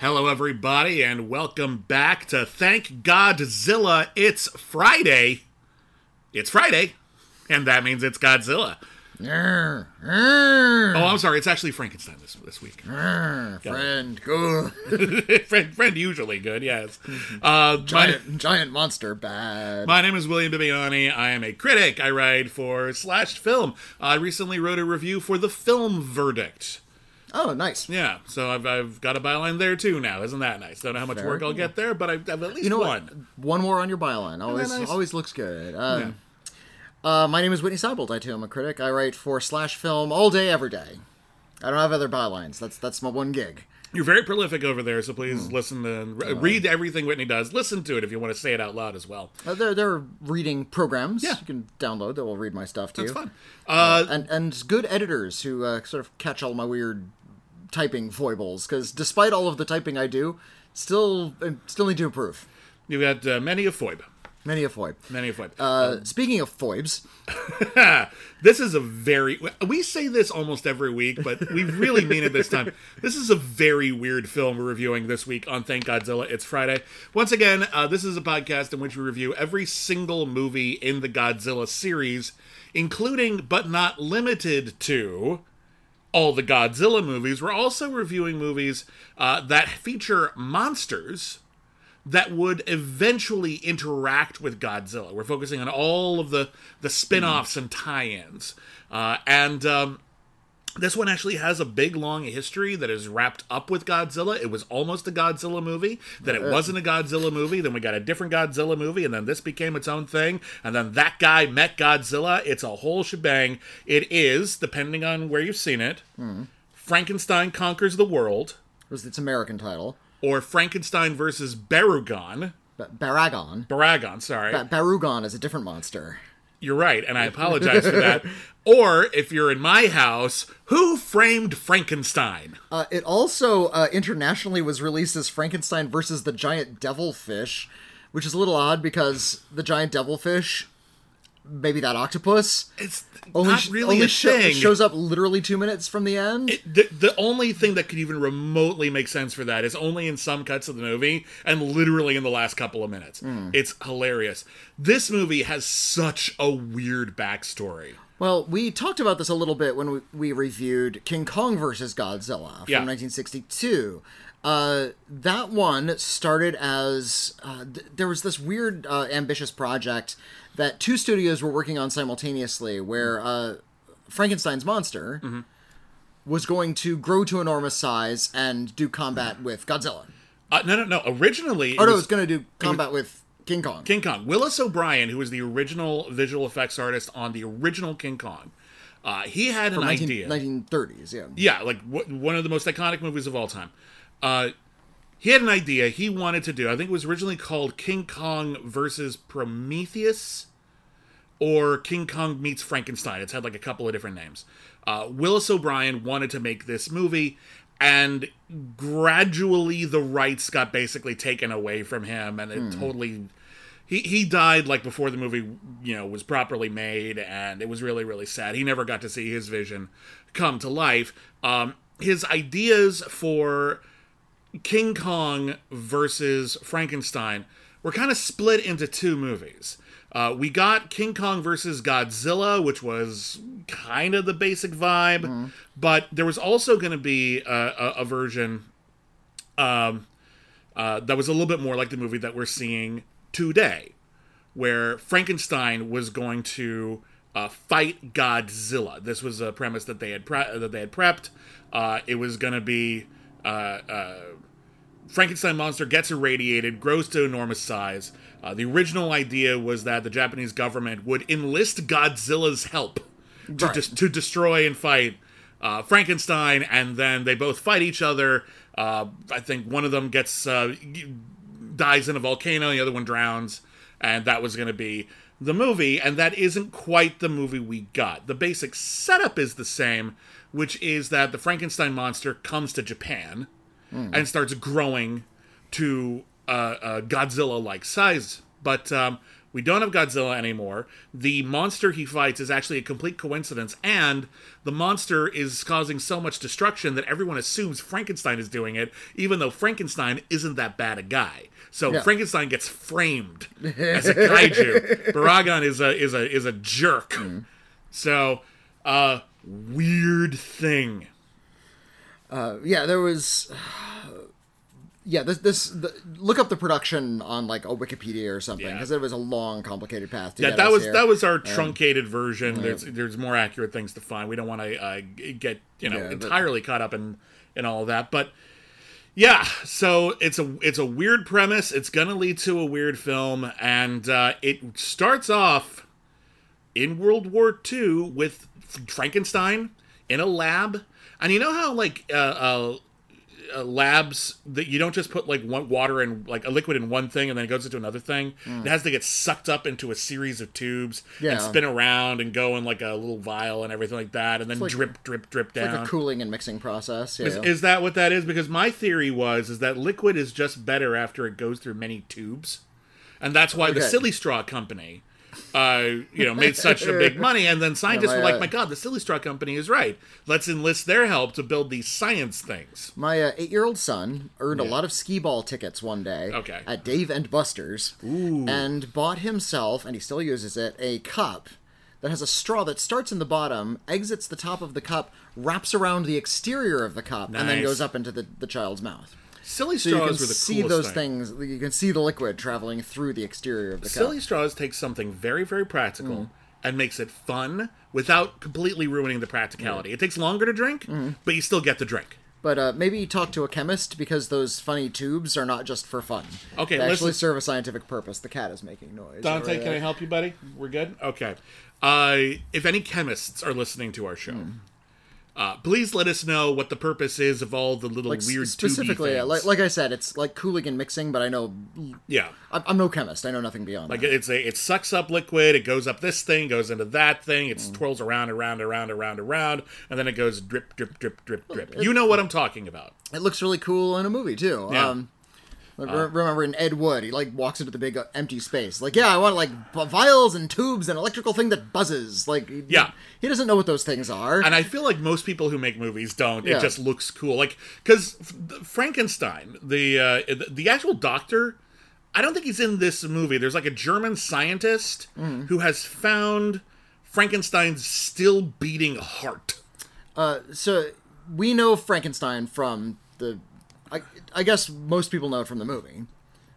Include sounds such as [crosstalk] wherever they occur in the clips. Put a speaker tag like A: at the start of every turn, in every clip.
A: Hello, everybody, and welcome back to Thank Godzilla. It's Friday. It's Friday, and that means it's Godzilla. Oh, I'm sorry. It's actually Frankenstein this this week. [laughs]
B: friend, good. [laughs]
A: friend, friend, usually good. Yes. Uh, my,
B: Giant, giant monster, bad.
A: my name is William Bibbiani. I am a critic. I write for Slash Film. I recently wrote a review for The Film Verdict.
B: oh, nice.
A: Yeah, so I've, I've got a byline there too now. Isn't that nice? Don't know how much
B: Very
A: work I'll
B: cool.
A: get there, but I have at least
B: You know
A: one.
B: what? One more on your byline. Always,
A: nice?
B: always looks good. Um, uh, my name is Witney Seibold. I too am a critic. I write for Slash Film all day, every day. I don't have other bylines. That's that's my one gig.
A: You're very prolific over there, so please
B: Hmm.
A: listen to re- read everything Witney does. Listen to it if you want to say it out loud as well.
B: Uh, there, there are reading programs
A: Yeah.
B: you can download that will read my stuff to
A: It's
B: you.
A: fun. Uh,
B: and and good editors who uh, sort of catch all my weird typing foibles. Because despite all of the typing I do, still I still need to improve.
A: you've got uh, many a foib.
B: Many a foib.
A: Many a foib.
B: Uh, speaking of foibs, [laughs]
A: this is a very. We say this almost every week, but we really mean it this time. [laughs] This is a very weird film we're reviewing this week on Thank Godzilla. It's Friday. Once again, uh, this is a podcast in which we review every single movie in the Godzilla series, including but not limited to all the Godzilla movies. We're also reviewing movies uh, that feature monsters that would eventually interact with Godzilla. We're focusing on all of the the spin-offs and tie-ins. Uh, and um, this one actually has a big long history that is wrapped up with Godzilla. It was almost a Godzilla movie, then it wasn't a Godzilla movie, then we got a different Godzilla movie, and then this became its own thing, and then that guy met Godzilla. It's a whole shebang. It is, depending on where you've seen it, Frankenstein conquers the world,
B: was its American title,
A: or Frankenstein versus Barugon.
B: Ba- Baragon.
A: Baragon, sorry.
B: Ba- Barugon is a different monster.
A: You're right, and I apologize for that. [laughs] Or if you're in my house, who framed Frankenstein?
B: Uh, it also uh, internationally was released as Frankenstein versus the Giant Devilfish, which is a little odd because the Giant Devilfish, maybe that octopus,
A: It's
B: only
A: not really
B: only
A: a
B: sho-
A: thing.
B: shows up literally two minutes from the end.
A: It- the, the only thing that could even remotely make sense for that is only in some cuts of the movie and literally in the last couple of minutes.
B: Hmm.
A: It's hilarious. This movie has such a weird backstory.
B: Well, we talked about this a little bit when we, we reviewed King Kong versus Godzilla from
A: Yeah.
B: 1962. Uh, that one started as uh, th- there was this weird, uh, ambitious project that two studios were working on simultaneously, where uh, Frankenstein's monster
A: Mm-hmm.
B: was going to grow to enormous size and do combat with Godzilla.
A: Uh, no, no, no. Originally, it
B: Oh no,
A: was
B: it's going to do combat with King Kong.
A: King Kong. Willis O'Brien, who was the original visual effects artist on the original King Kong, uh, he had an
B: 19,
A: idea.
B: 1930s, yeah.
A: Yeah, like w- one of the most iconic movies of all time. Uh, he had an idea he wanted to do. I think it was originally called King Kong versus Prometheus or King Kong meets Frankenstein. It's had like a couple of different names. Uh, Willis O'Brien wanted to make this movie, and gradually the rights got basically taken away from him, and it totally. He, he died like before the movie you know was properly made and it was really really sad he never got to see his vision come to life um, his ideas for king kong versus frankenstein were kind of split into two movies uh, we got king kong versus godzilla which was kind of the basic vibe but there was also going to be a, a, a version um, uh, that was a little bit more like the movie that we're seeing today, where Frankenstein was going to uh, fight Godzilla. This was a premise that they had pre- that they had prepped. Uh, it was going to be uh, uh, Frankenstein monster gets irradiated, grows to enormous size. Uh, the original idea was that the Japanese government would enlist Godzilla's help to
B: Right.
A: dis- to destroy and fight uh, Frankenstein, and then they both fight each other. Uh, I think one of them gets uh, dies in a volcano, the other one drowns, and that was going to be the movie. And that isn't quite the movie we got. The basic setup is the same, which is that the Frankenstein monster comes to Japan and starts growing to uh, a Godzilla-like size. But um, we don't have Godzilla anymore. The monster he fights is actually a complete coincidence, and the monster is causing so much destruction that everyone assumes Frankenstein is doing it, even though Frankenstein isn't that bad a guy. So
B: Yeah.
A: Frankenstein gets framed [laughs] as a kaiju. Baragon is a is a is a jerk. So, uh, weird thing.
B: Yeah, there was. [sighs] Yeah, this this the, look up the production on like a Wikipedia or something
A: Yeah.
B: because it was a long, complicated path. To
A: Yeah, that was
B: here.
A: that was our truncated version. There's there's more accurate things to find. We don't want to uh, get you know
B: Yeah, but-
A: entirely caught up in in all of that, but yeah. So it's a it's a weird premise. It's gonna lead to a weird film, and uh, it starts off in World War II with Frankenstein in a lab, and you know how like uh, uh, uh, labs that you don't just put like one water and like a liquid in one thing and then it goes into another thing. It has to get sucked up into a series of tubes
B: Yeah.
A: and spin around and go in like a little vial and everything like that, and then
B: like-
A: drip, drip, drip down.
B: like a cooling and mixing process. Yeah.
A: Is, is that what that is? Because my theory was is that liquid is just better after it goes through many tubes, and that's why the Silly Straw Company, uh, you know, made [laughs] such a big money. And then scientists
B: my,
A: were like,
B: uh,
A: "My God, the Silly Straw Company is right. Let's enlist their help to build these science things."
B: My uh, eight-year-old son earned a lot of skee ball tickets one day
A: Okay.
B: at Dave and Buster's, and bought himself, and he still uses it, a cup that has a straw that starts in the bottom, exits the top of the cup, wraps around the exterior of the cup, and then goes up into the, the child's mouth.
A: Silly
B: So you
A: straws
B: can
A: were the
B: see those
A: thing.
B: things. You can see the liquid traveling through the exterior of the
A: Silly
B: cup.
A: straws take something very, very practical
B: Mm.
A: and makes it fun without completely ruining the practicality. It takes longer to drink,
B: Mm.
A: but you still get the drink.
B: But uh, maybe talk to a chemist because those funny tubes are not just for fun.
A: Okay,
B: they actually serve a scientific purpose. The cat is making noise.
A: Dante,
B: over
A: can I help you, buddy? We're good? Okay. Uh, if any chemists are listening to our show,
B: Hmm.
A: Uh, please let us know what the purpose is of all the little
B: Like
A: weird
B: specifically,
A: tubey
B: uh, like like I said, it's like cooling and mixing. But I know
A: yeah.
B: I'm, I'm no chemist. I know nothing beyond
A: Like
B: that.
A: it's a, it sucks up liquid. It goes up this thing, goes into that thing. It twirls around, around, around, around, around, and then it goes drip, drip, drip, drip, drip. You know what I'm talking about.
B: It looks really cool in a movie too.
A: Yeah.
B: Um, Re- remember in Ed Wood, he like walks into the big uh, empty space. Like, yeah, I want like b- vials and tubes and electrical thing that buzzes. Like,
A: Yeah.
B: he doesn't know what those things are.
A: And I feel like most people who make movies don't.
B: Yeah.
A: It just looks cool. Like because Frankenstein, the uh, the- the actual doctor, I don't think he's in this movie. There's like a German scientist
B: Mm.
A: who has found Frankenstein's still beating heart.
B: Uh, so we know Frankenstein from the. I, guess most people know it from the movie,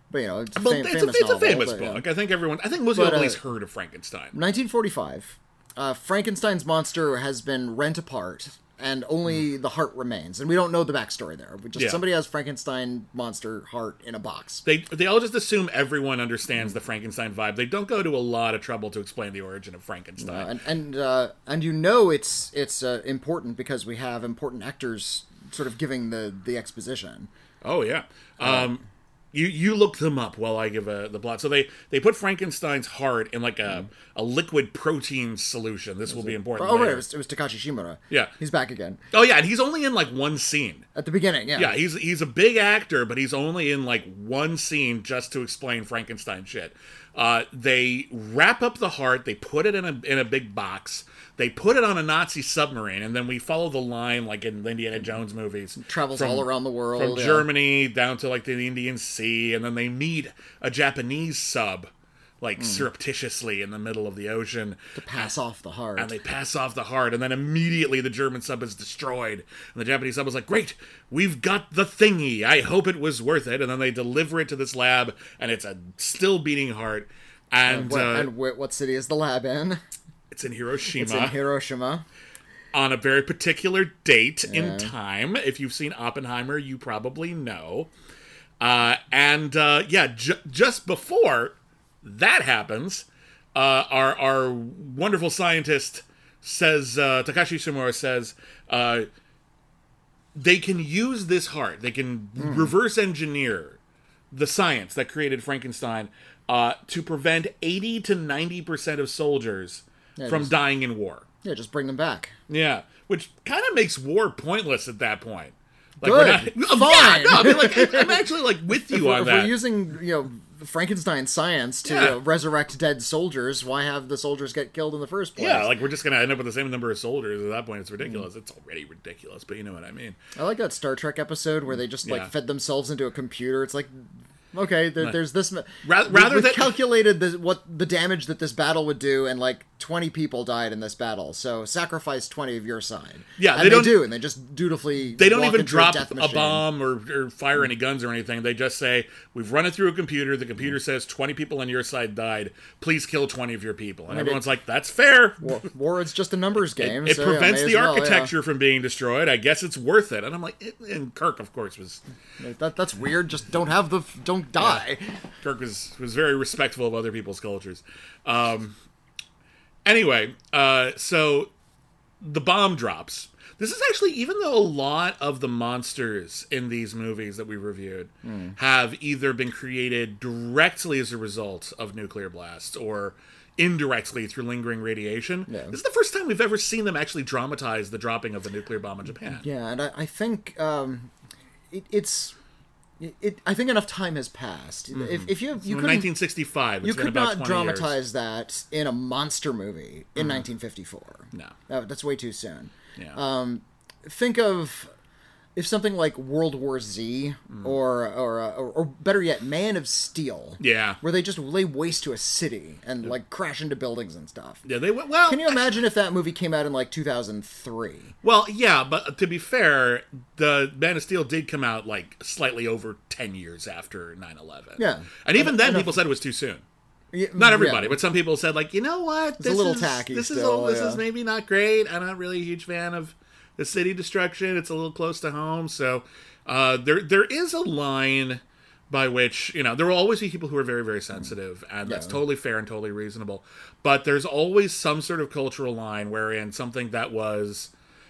B: but you know, it's a, fam-
A: it's,
B: famous
A: a, it's a famous
B: but, yeah.
A: book. I think everyone. I think most
B: But,
A: people at
B: uh,
A: least heard of Frankenstein.
B: 1945, uh, Frankenstein's monster has been rent apart, and only the heart remains. And we don't know the backstory there. We just.
A: Yeah.
B: somebody has Frankenstein monster heart in a box.
A: They they all just assume everyone understands the Frankenstein vibe. They don't go to a lot of trouble to explain the origin of Frankenstein.
B: and and uh, and you know it's it's uh, important because we have important actors sort of giving the the exposition.
A: Oh yeah. Um, you you look them up while I give uh the plot. So they they put Frankenstein's heart in like a a liquid protein solution. This will be important.
B: Oh right,
A: later.
B: it was, it was Takashi Shimura.
A: Yeah.
B: he's back again
A: Oh yeah, and he's only in like one scene.
B: at the beginning. Yeah,
A: Yeah, he's he's a big actor, but he's only in like one scene just to explain Frankenstein shit. Uh, they wrap up the heart, they put it in a in a big box, they put it on a Nazi submarine, and then we follow the line like in the Indiana Jones movies.
B: travels
A: from-
B: all around the world
A: from
B: yeah.
A: Germany down to like the Indian Sea, and then they meet a Japanese sub, like
B: Hmm.
A: surreptitiously in the middle of the ocean,
B: to pass off the heart.
A: and they pass off the heart, and then immediately the German sub is destroyed, and the Japanese sub is like, "Great, we've got the thingy. I hope it was worth it." And then they deliver it to this lab, and it's a still beating heart, and,
B: Wh-
A: uh,
B: and wh- what city is the lab in?
A: It's in Hiroshima
B: It's in Hiroshima.
A: on a very particular date in time. If you've seen Oppenheimer, you probably know. Uh, and uh, yeah, ju- just before that happens, uh, our our wonderful scientist says uh, Takashi Shimura says uh, they can use this heart. They can reverse engineer the science that created Frankenstein uh, to prevent eighty to ninety percent of soldiers from
B: just-
A: dying in war.
B: Yeah, just bring them back.
A: Yeah, which kind of makes war pointless at that point. Like
B: Good.
A: We're not, [laughs]
B: Fine.
A: Yeah, no, I mean, like I'm [laughs] actually like with you
B: If,
A: on
B: if
A: that.
B: we're using you know Frankenstein science to
A: Yeah.
B: uh, resurrect dead soldiers, why have the soldiers get killed in the first place?
A: yeah, like we're just gonna end up with the same number of soldiers. At that point, it's ridiculous. It's already ridiculous, but you know what I mean.
B: I like that Star Trek episode where they just like fed themselves into a computer. It's like, okay, there, there's this. ma-
A: Ra-
B: we-
A: rather
B: we've
A: than-
B: calculated the, what the damage that this battle would do, and like 20 people died in this battle. So sacrifice 20 of your side.
A: Yeah,
B: and
A: they
B: they, do, and they just dutifully.
A: They don't even drop
B: death
A: a bomb or, or fire any guns or anything. They just say, "We've run it through a computer. The computer mm-hmm. says 20 people on your side died. Please kill 20 of your people." And everyone's like, "That's fair."
B: War, war is just a numbers [laughs] game.
A: It
B: so,
A: prevents
B: may
A: the
B: well, yeah.
A: architecture from being destroyed. I guess it's worth it. And I'm like, and Kirk, of course, was
B: That, that's weird. Just don't have the. Don't die.
A: Kirk was was very respectful of other people's cultures. Um, anyway, uh, so the bomb drops. This is actually, even though a lot of the monsters in these movies that we reviewed have either been created directly as a result of nuclear blasts or indirectly through lingering radiation,
B: Yeah.
A: this is the first time we've ever seen them actually dramatize the dropping of the nuclear bomb in Japan.
B: Yeah, and I, I think um, it, it's. It, I think enough time has passed. If, if you you
A: In
B: couldn't
A: 1965, it's
B: you could
A: about
B: not dramatize
A: years.
B: that in a monster movie in 1954.
A: No.
B: That- that's way too soon.
A: Yeah.
B: Um, think of if something like World War Z or or, uh, or or better yet, Man of Steel.
A: Yeah.
B: Where they just lay waste to a city and like crash into buildings and stuff.
A: yeah, they went well.
B: Can you imagine if that movie came out in like 2003?
A: Well, yeah, but to be fair, the Man of Steel did come out like slightly over 10 years after 9/11.
B: Yeah.
A: And even then
B: Enough-
A: people said it was too soon.
B: Yeah,
A: Not everybody,
B: yeah.
A: but some people said like, "You know what? This
B: a little
A: is,
B: tacky
A: This
B: still,
A: is this
B: yeah.
A: is maybe not great. I'm not really a huge fan of the city destruction. It's a little close to home." So, uh there there is a line by which you know there will always be people who are very very sensitive and that's totally fair and totally reasonable but there's always some sort of cultural line wherein something that was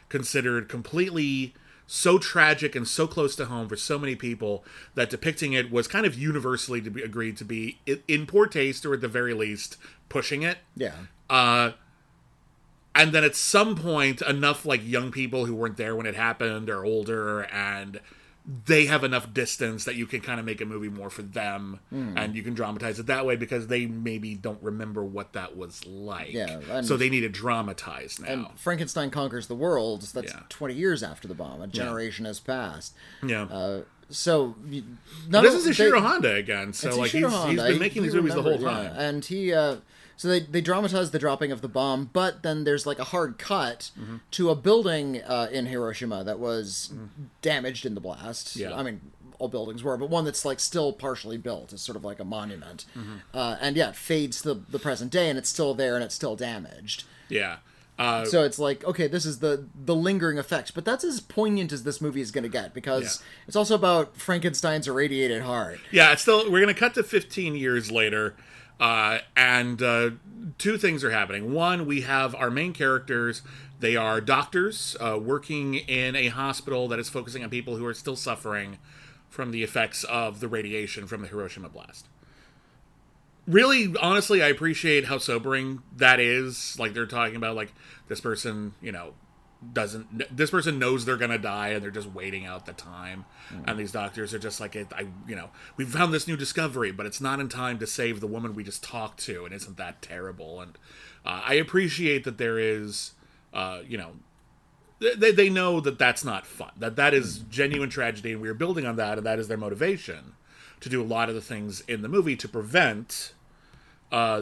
A: considered completely so tragic and so close to home for so many people that depicting it was kind of universally to be agreed to be in poor taste or at the very least pushing it
B: Yeah.
A: uh and then at some point enough like young people who weren't there when it happened are older and they have enough distance that you can kind of make a movie more for them
B: Hmm.
A: and you can dramatize it that way because they maybe don't remember what that was like
B: Yeah, and-
A: so they need to dramatize now
B: And Frankenstein conquers the world. That's
A: Yeah.
B: 20 years after the bomb. A generation has passed.
A: yeah
B: Uh, so
A: this
B: of-
A: is
B: they-
A: Ishiro Honda again so like he's, he's
B: Honda.
A: been making
B: do
A: these movies the whole time
B: yeah. And he, uh, so they they dramatize the dropping of the bomb, but then there's like a hard cut
A: Mm-hmm.
B: to a building uh, in Hiroshima that was damaged in the blast.
A: Yeah.
B: I mean. All buildings were, but one that's like still partially built is sort of like a monument,
A: Mm-hmm.
B: uh, and yeah, it fades to the, the present day, and it's still there, and it's still damaged.
A: yeah uh
B: So it's like, okay, this is the the lingering effects, but that's as poignant as this movie is going to get because
A: Yeah.
B: it's also about Frankenstein's irradiated heart.
A: Yeah, it's still we're gonna cut to 15 years later, uh, and uh, two things are happening. One, we have our main characters. They are doctors uh, working in a hospital that is focusing on people who are still suffering from the effects of the radiation from the Hiroshima blast. Really, honestly, I appreciate how sobering that is. Like they're talking about, like this person, you know, doesn't this person knows they're gonna die and they're just waiting out the time and these doctors are just like i you know we found this new discovery but it's not in time to save the woman we just talked to and isn't that terrible and uh, i appreciate that there is uh you know they, they know that that's not fun that that is genuine tragedy and we're building on that and that is their motivation to do a lot of the things in the movie to prevent uh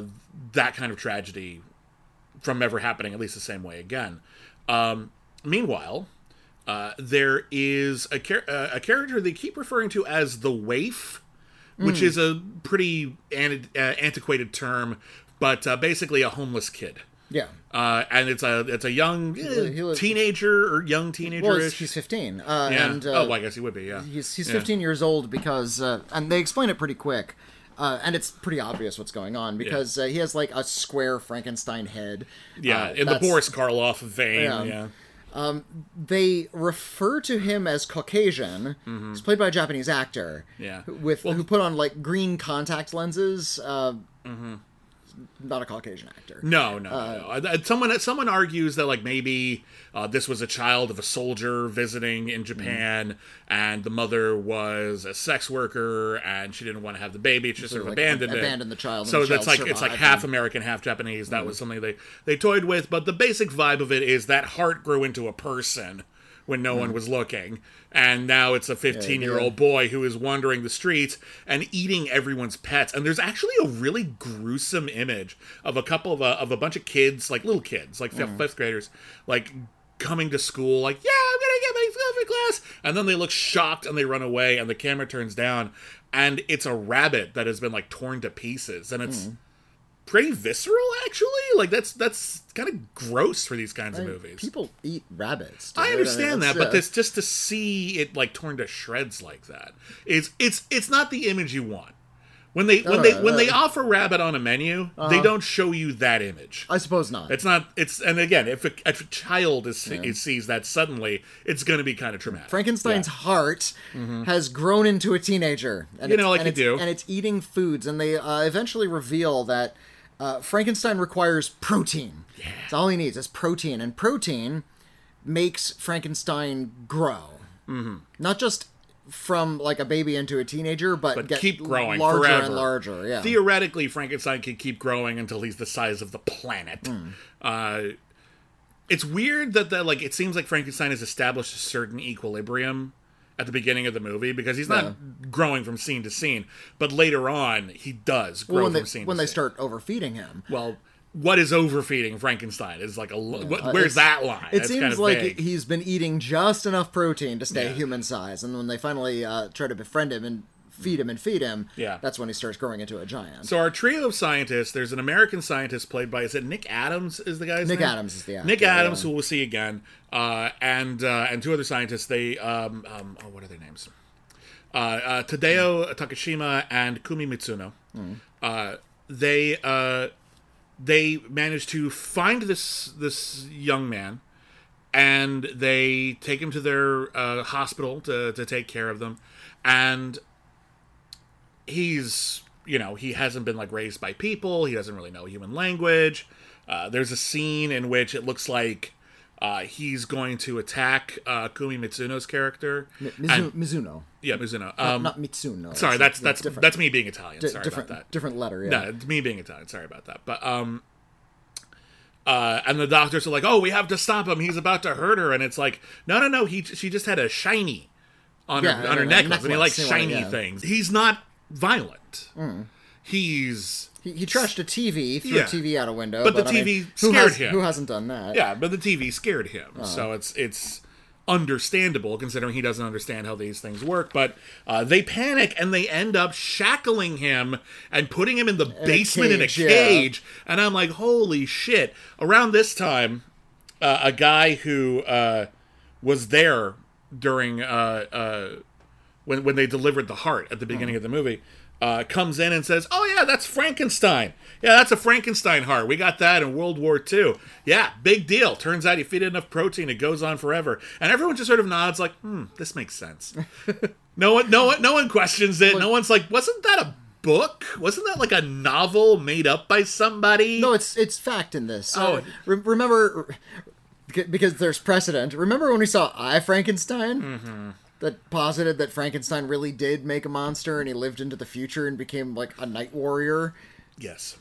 A: that kind of tragedy from ever happening at least the same way again. Um, meanwhile, uh, there is a, char- uh, a character they keep referring to as the waif, which is a pretty an- uh, antiquated term, but uh, basically a homeless kid.
B: Yeah.
A: Uh, and it's a it's a young
B: was-
A: teenager or young teenager
B: it's, he's 15. Uh,
A: yeah.
B: And, uh,
A: oh, well, I guess he would be. Yeah.
B: he's, he's
A: Yeah.
B: 15 years old because, uh, and they explain it pretty quick. Uh, and it's pretty obvious what's going on because uh, he has like a square Frankenstein head.
A: Yeah,
B: Uh,
A: in the Boris Karloff vein.
B: Yeah.
A: Yeah.
B: They refer to him as Caucasian. He's played by a Japanese actor.
A: Mm-hmm. Yeah.
B: with who put on like green contact lenses. Uh, Not a Caucasian actor.
A: No, no,
B: Uh,
A: no. Uh, Someone someone argues that like maybe uh, this was a child of a soldier visiting in Japan, and the mother was a sex worker, and she didn't want to have the baby. She just sort of
B: like,
A: abandoned it.
B: abandoned the child
A: So
B: the
A: that's
B: child
A: like it's like half. American, half Japanese. That was something they they toyed with, but the basic vibe of it is that heart grew into a person when no
B: Mm.
A: one was looking. And now it's a 15 year old boy who is wandering the streets and eating everyone's pets. And there's actually a really gruesome image of a couple of a, of a bunch of kids, like little kids, like fifth, hmm. fifth graders, like coming to school, like, yeah, I'm going to get my stuff for class. And then they look shocked and they run away and the camera turns down. And it's a rabbit that has been like torn to pieces. And it's hmm. pretty visceral, actually. Like, that's that's kind of gross for these kinds of movies.
B: People eat rabbits.
A: I
B: mean,
A: understand
B: that's-
A: that, but this just to see it like torn to shreds like that is it's it's not the image you want. When they when they when
B: uh,
A: they offer rabbit on a menu, they don't show you that image.
B: I suppose not.
A: It's not. It's and again, if a, if a child is, it sees that suddenly, it's going to be kind of traumatic.
B: Frankenstein's
A: Yeah.
B: heart has grown into a teenager. And
A: You
B: it's-
A: know, like
B: and
A: you do.
B: And it's eating foods, and they uh, eventually reveal that uh, Frankenstein requires protein. Yeah. It's all he needs is protein, and protein makes Frankenstein grow. Mm-hmm. Not just from like a baby into a teenager, but,
A: but
B: get
A: keep growing
B: larger
A: forever.
B: and larger. Yeah.
A: Theoretically, Frankenstein can keep growing until he's the size of the planet.
B: Hmm.
A: Uh, it's weird that that like it seems like Frankenstein has established a certain equilibrium at the beginning of the movie because he's not growing from scene to scene, but later on he does grow
B: Well,
A: from
B: they,
A: scene
B: when
A: to
B: they
A: scene.
B: start overfeeding him.
A: Well, what is overfeeding Frankenstein? Is like a lo- what,
B: Uh,
A: where's that line?
B: It
A: That's
B: seems
A: kind of
B: like
A: vague.
B: he's been eating just enough protein to stay
A: Yeah.
B: human size, and when they finally uh, try to befriend him and feed him and feed him,
A: Yeah.
B: that's when he starts growing into a giant.
A: So our trio of scientists, there's an American scientist played by is it Nick Adams is the guy's
B: Nick
A: name?
B: Adams is the actor,
A: Nick Adams,
B: yeah.
A: who we'll see again, uh, and uh, and two other scientists. They um, um oh what are their names? Uh, uh, Tadao Takashima and Kumi Mitsuno.
B: Hmm.
A: Uh, they uh, they managed to find this this young man, and they take him to their uh, hospital to to take care of them, and he's you know he hasn't been like raised by people he doesn't really know human language uh, there's a scene in which it looks like uh, he's going to attack uh, kumi mitsuno's character
B: Mizu-
A: and-
B: Mizuno,
A: yeah mizuno um,
B: not Mitsuno.
A: sorry
B: It's-
A: that's that's that's me being italian
B: Di-
A: sorry
B: different,
A: about that
B: different letter. Yeah.
A: no, it's me being Italian. Sorry about that. But um, uh, and the doctors are like, "Oh, we have to stop him. He's about to hurt her." And it's like, "No, no, no. He she just had a shiny on
B: Yeah,
A: her on her necklace, and he likes shiny
B: yeah. Mm.
A: things. He's not violent. He's
B: He, he trashed a TV, threw
A: Yeah.
B: a TV out a window.
A: But the
B: I mean,
A: TV
B: who
A: scared
B: has-
A: him.
B: Who hasn't done that?
A: yeah, but the TV scared him,
B: Uh-huh.
A: so it's it's understandable considering he doesn't understand how these things work. But uh, they panic and they end up shackling him and putting him in the basement in a
B: cage, yeah.
A: And I'm like, holy shit! Around this time, uh, a guy who uh, was there during uh, uh, when when they delivered the heart at the beginning of the movie. Uh, comes in and says, "Oh yeah, that's Frankenstein. Yeah, that's a Frankenstein heart. We got that in World War II. Yeah, big deal. Turns out you feed it enough protein, it goes on forever." And everyone just sort of nods, like, "Hmm, this makes sense." [laughs] no one, no one, no one questions it. No one's like, "Wasn't that a book? Wasn't that like a novel made up by somebody?"
B: No, it's it's fact in this.
A: Oh.
B: re- remember, because there's precedent. Remember when we saw I Frankenstein?
A: Mm-hmm.
B: That posited that Frankenstein really did make a monster, and he lived into the future and became like a night warrior.
A: yes.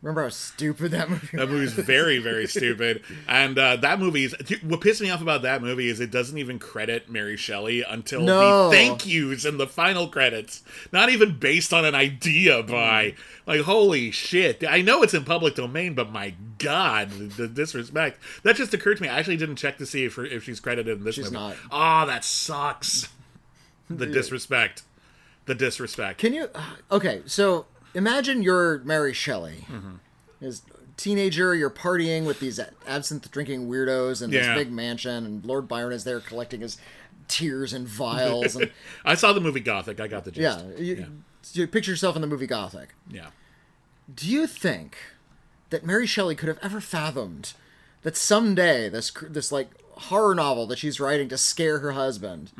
B: Remember how stupid that movie?
A: That movie's very, very [laughs] stupid. And uh, that movie is what pissed me off about that movie is it doesn't even credit Mary Shelley until
B: No.
A: the thank yous in the final credits. Not even based on an idea by mm. like holy shit. I know it's in public domain, but my god, the disrespect. That just occurred to me. I actually didn't check to see if if she's credited in this
B: She's
A: movie.
B: not.
A: Oh, that sucks. [laughs] The disrespect. The disrespect.
B: Can you? Uh, okay, so imagine you're Mary Shelley.
A: Mm-hmm.
B: As teenager, you're partying with these absinthe drinking weirdos in
A: Yeah.
B: this big mansion, and Lord Byron is there collecting his tears and vials. And [laughs]
A: I saw the movie Gothic. I got the gist.
B: yeah, you, you picture yourself in the movie Gothic.
A: Yeah.
B: Do you think that Mary Shelley could have ever fathomed that someday this this like horror novel that she's writing to scare her husband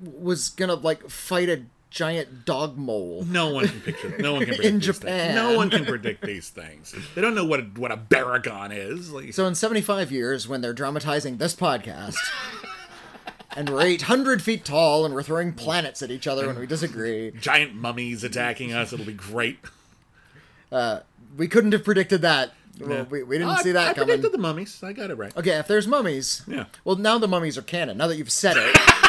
B: was gonna like fight a giant dog mole?
A: No one can picture. No one can [laughs] predict
B: In Japan.
A: Things. No one can predict these things. They don't know what a, what a baragon is. Like,
B: So in 75 years, when they're dramatizing this podcast, [laughs] and we're 800 feet tall and we're throwing planets at each other when we disagree,
A: giant mummies attacking us. It'll be great.
B: Uh, we couldn't have predicted that. Well,
A: Yeah.
B: we, we didn't
A: I-
B: see that
A: I
B: coming.
A: predicted the mummies. I got it right.
B: Okay, if there's mummies,
A: Yeah.
B: Well, now the mummies are canon. Now that you've said it, [laughs]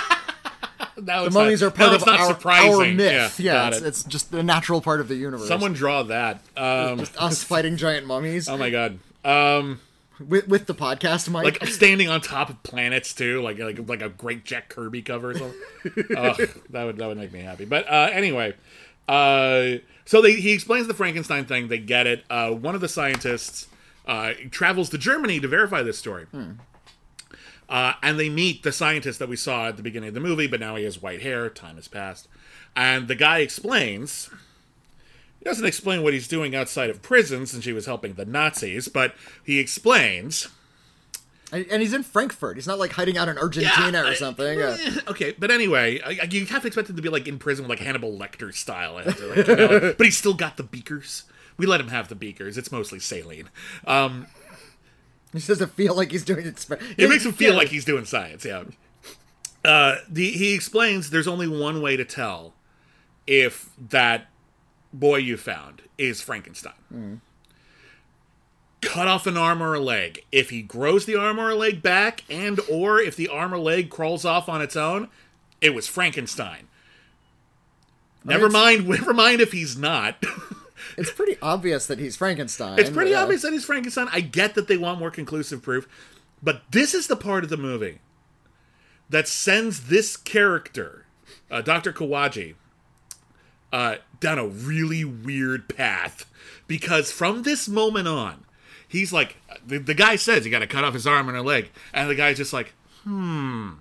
B: the mummies
A: not,
B: are part of
A: it's not
B: our,
A: surprising.
B: our myth.
A: Yeah,
B: Yeah,
A: got
B: it's,
A: it.
B: it's just the natural part of the universe.
A: Someone draw that. Um,
B: us fighting giant mummies
A: oh my god. Um,
B: with, with the podcast mic.
A: like standing on top of planets too, like like like a great Jack Kirby cover or something. [laughs] Ugh, that would that would make me happy. But uh, anyway, uh, so they, he explains the Frankenstein thing. They get it. Uh, one of the scientists uh, travels to Germany to verify this story. Uh, and they meet the scientist that we saw at the beginning of the movie, but now he has white hair. Time has passed. And the guy explains. He doesn't explain what he's doing outside of prison since he was helping the Nazis, but he explains.
B: and, and he's in Frankfurt. He's not like hiding out in Argentina
A: Yeah,
B: or something. Uh,
A: Eh, [laughs] Okay, but anyway, I- I- you have to expect him to be like in prison with like Hannibal Lecter style, and, like, you know, [laughs] but he's still got the beakers. We let him have the beakers. It's mostly saline. Um,
B: he doesn't feel like he's doing it.
A: it makes him feel
B: Yeah.
A: like he's doing science. Yeah. Uh, the, he explains there's only one way to tell if that boy you found is Frankenstein. Cut off an arm or a leg. If he grows the arm or a leg back, and or if the arm or leg crawls off on its own, it was Frankenstein. Never
B: it's-
A: mind. [laughs] Never mind if he's not. [laughs]
B: It's pretty obvious that he's Frankenstein.
A: It's pretty
B: uh,
A: obvious that he's Frankenstein. I get that they want more conclusive proof, but this is the part of the movie that sends this character, uh, Dr. Kawaji, uh, down a really weird path. Because from this moment on, he's like, the, the guy says you got to cut off his arm and a leg, and the guy's just like, hmm.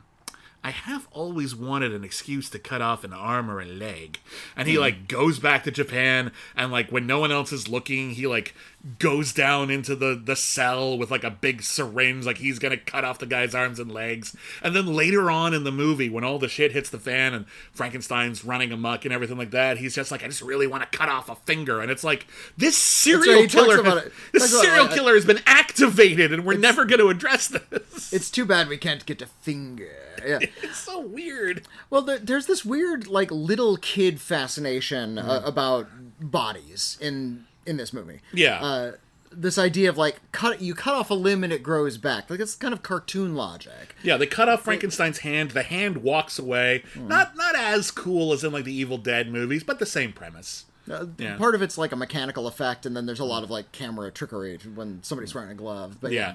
A: I have always wanted an excuse to cut off an arm or a leg. And he hmm. like goes back to Japan and like when no one else is looking, he like goes down into the the cell with like a big syringe like he's to cut off the guy's arms and legs. And then later on in the movie when all the shit hits the fan and Frankenstein's running amok and everything like that, he's just like I just really want to cut off a finger and it's like this serial
B: right,
A: killer.
B: He
A: this
B: about,
A: serial killer has been activated and we're never going to address this.
B: It's too bad we can't get a finger. Yeah. [laughs]
A: It's so weird.
B: Well, there, there's this weird, like, little kid fascination uh,
A: Mm-hmm.
B: about bodies in in this movie.
A: Yeah.
B: Uh, this idea of like cut you cut off a limb and it grows back. Like it's kind of cartoon logic.
A: Yeah, they cut off Frankenstein's hand. The hand walks away. Not not as cool as in like the Evil Dead movies, but the same premise.
B: Uh,
A: Yeah.
B: Part of it's like a mechanical effect, and then there's a lot of like camera trickery when somebody's wearing a glove. But
A: Yeah.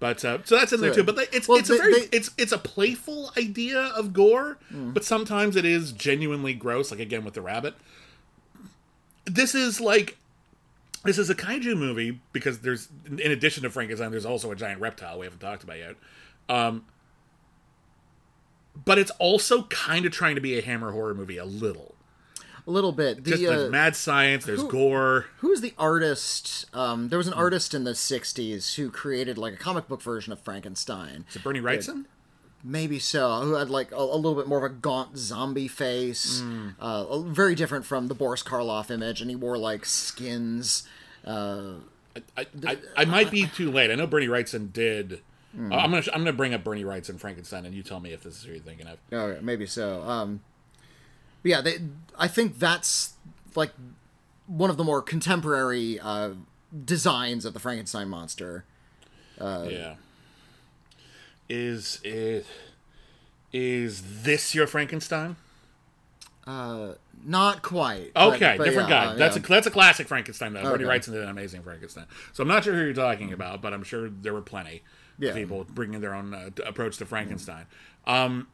A: But uh, so that's in there too. But they- it's
B: well,
A: it's a very
B: they-
A: it's it's a playful idea of gore, but sometimes it is genuinely gross. Like again with the rabbit. This is like this is a kaiju movie because there's in addition to Frankenstein, there's also a giant reptile we haven't talked about yet. Um, but it's also kind of trying to be a Hammer horror movie a little.
B: a little bit. The,
A: Just
B: uh,
A: there's mad science, there's
B: who-
A: gore.
B: Who's the artist? Um, there was an artist in the '60s who created like a comic book version of Frankenstein.
A: Is it Bernie Wrightson?
B: Maybe so. Who had like a, a little bit more of a gaunt zombie face,
A: Hmm.
B: uh, very different from the Boris Karloff image, and he wore like skins. Uh,
A: I, I, I might be too late. I know Bernie Wrightson did.
B: Hmm.
A: Uh, I'm gonna I'm gonna bring up Bernie Wrightson Frankenstein, and you tell me if this is who you're thinking of.
B: oh, maybe so. Um, yeah, they, I think that's like one of the more contemporary uh, designs of the Frankenstein monster. Uh,
A: yeah. Is it is this your Frankenstein?
B: Uh, not quite.
A: Okay,
B: but
A: different
B: yeah,
A: guy.
B: uh,
A: that's
B: yeah.
A: a that's a classic Frankenstein. Though Bernie
B: Okay.
A: Wrightson did an amazing Frankenstein. So I'm not sure who you're talking about, but I'm sure there were plenty
B: Yeah.
A: of people bringing their own uh, approach to Frankenstein. Um,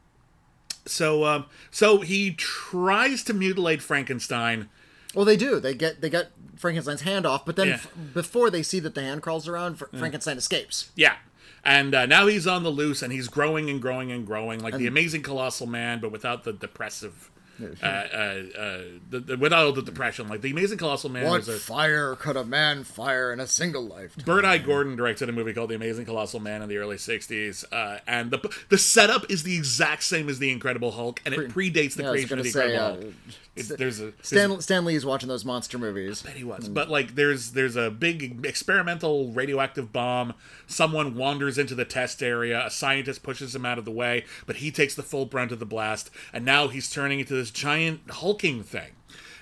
A: so um, so he tries to mutilate Frankenstein.
B: Well, they do. They get they get Frankenstein's hand off, but then f- before they see that the hand crawls around, Fr- Frankenstein escapes.
A: Yeah. And uh, now he's on the loose and he's growing and growing and growing like the amazing colossal man, but without the depressive uh, uh, uh, the, the, without all the depression. Like the Amazing Colossal Man
B: What
A: was a
B: fire could a man fire in a single lifetime?
A: Bert I. Gordon directed a movie called The Amazing Colossal Man in the early '60s, uh, and the the setup is the exact same as the Incredible Hulk, and it predates the
B: Yeah,
A: creation of the
B: say,
A: Incredible
B: uh,
A: Hulk. It's, there's a there's
B: Stan, Stan Lee is watching those monster movies.
A: he was. Mm. But like there's there's a big experimental radioactive bomb. Someone wanders into the test area. A scientist pushes him out of the way, but he takes the full brunt of the blast, and now he's turning into this giant hulking thing.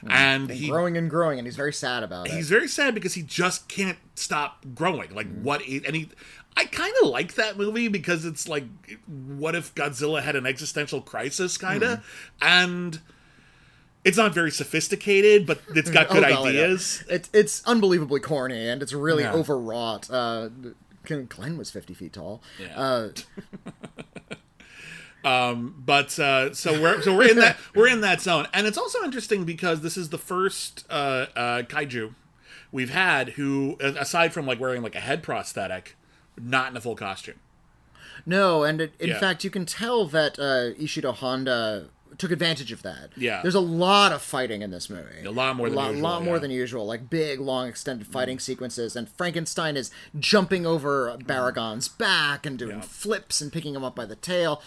A: Mm. And he
B: growing and growing, and he's very sad about it.
A: he's very sad because he just can't stop growing. Like mm. what is and he I kind of like that movie because it's like what if Godzilla had an existential crisis kind of and it's not very sophisticated, but it's got good
B: Oh, golly, no.
A: ideas.
B: It's it's unbelievably corny and it's really
A: Yeah.
B: overwrought. Uh, Glenn was fifty feet tall.
A: Yeah.
B: Uh, [laughs]
A: but uh, so we're so we're in that [laughs] we're in that zone, and it's also interesting because this is the first uh, uh, kaiju we've had who, aside from like wearing like a head prosthetic, not in a full costume.
B: no, and it, in
A: Yeah.
B: fact, you can tell that uh, Ishiro Honda took advantage of that.
A: Yeah.
B: there's a lot of fighting in this movie.
A: A lot more than
B: lot,
A: usual,
B: lot more
A: yeah.
B: than usual. Like big, long, extended fighting sequences, and Frankenstein is jumping over Baragon's back and doing
A: Yeah.
B: flips and picking him up by the tail.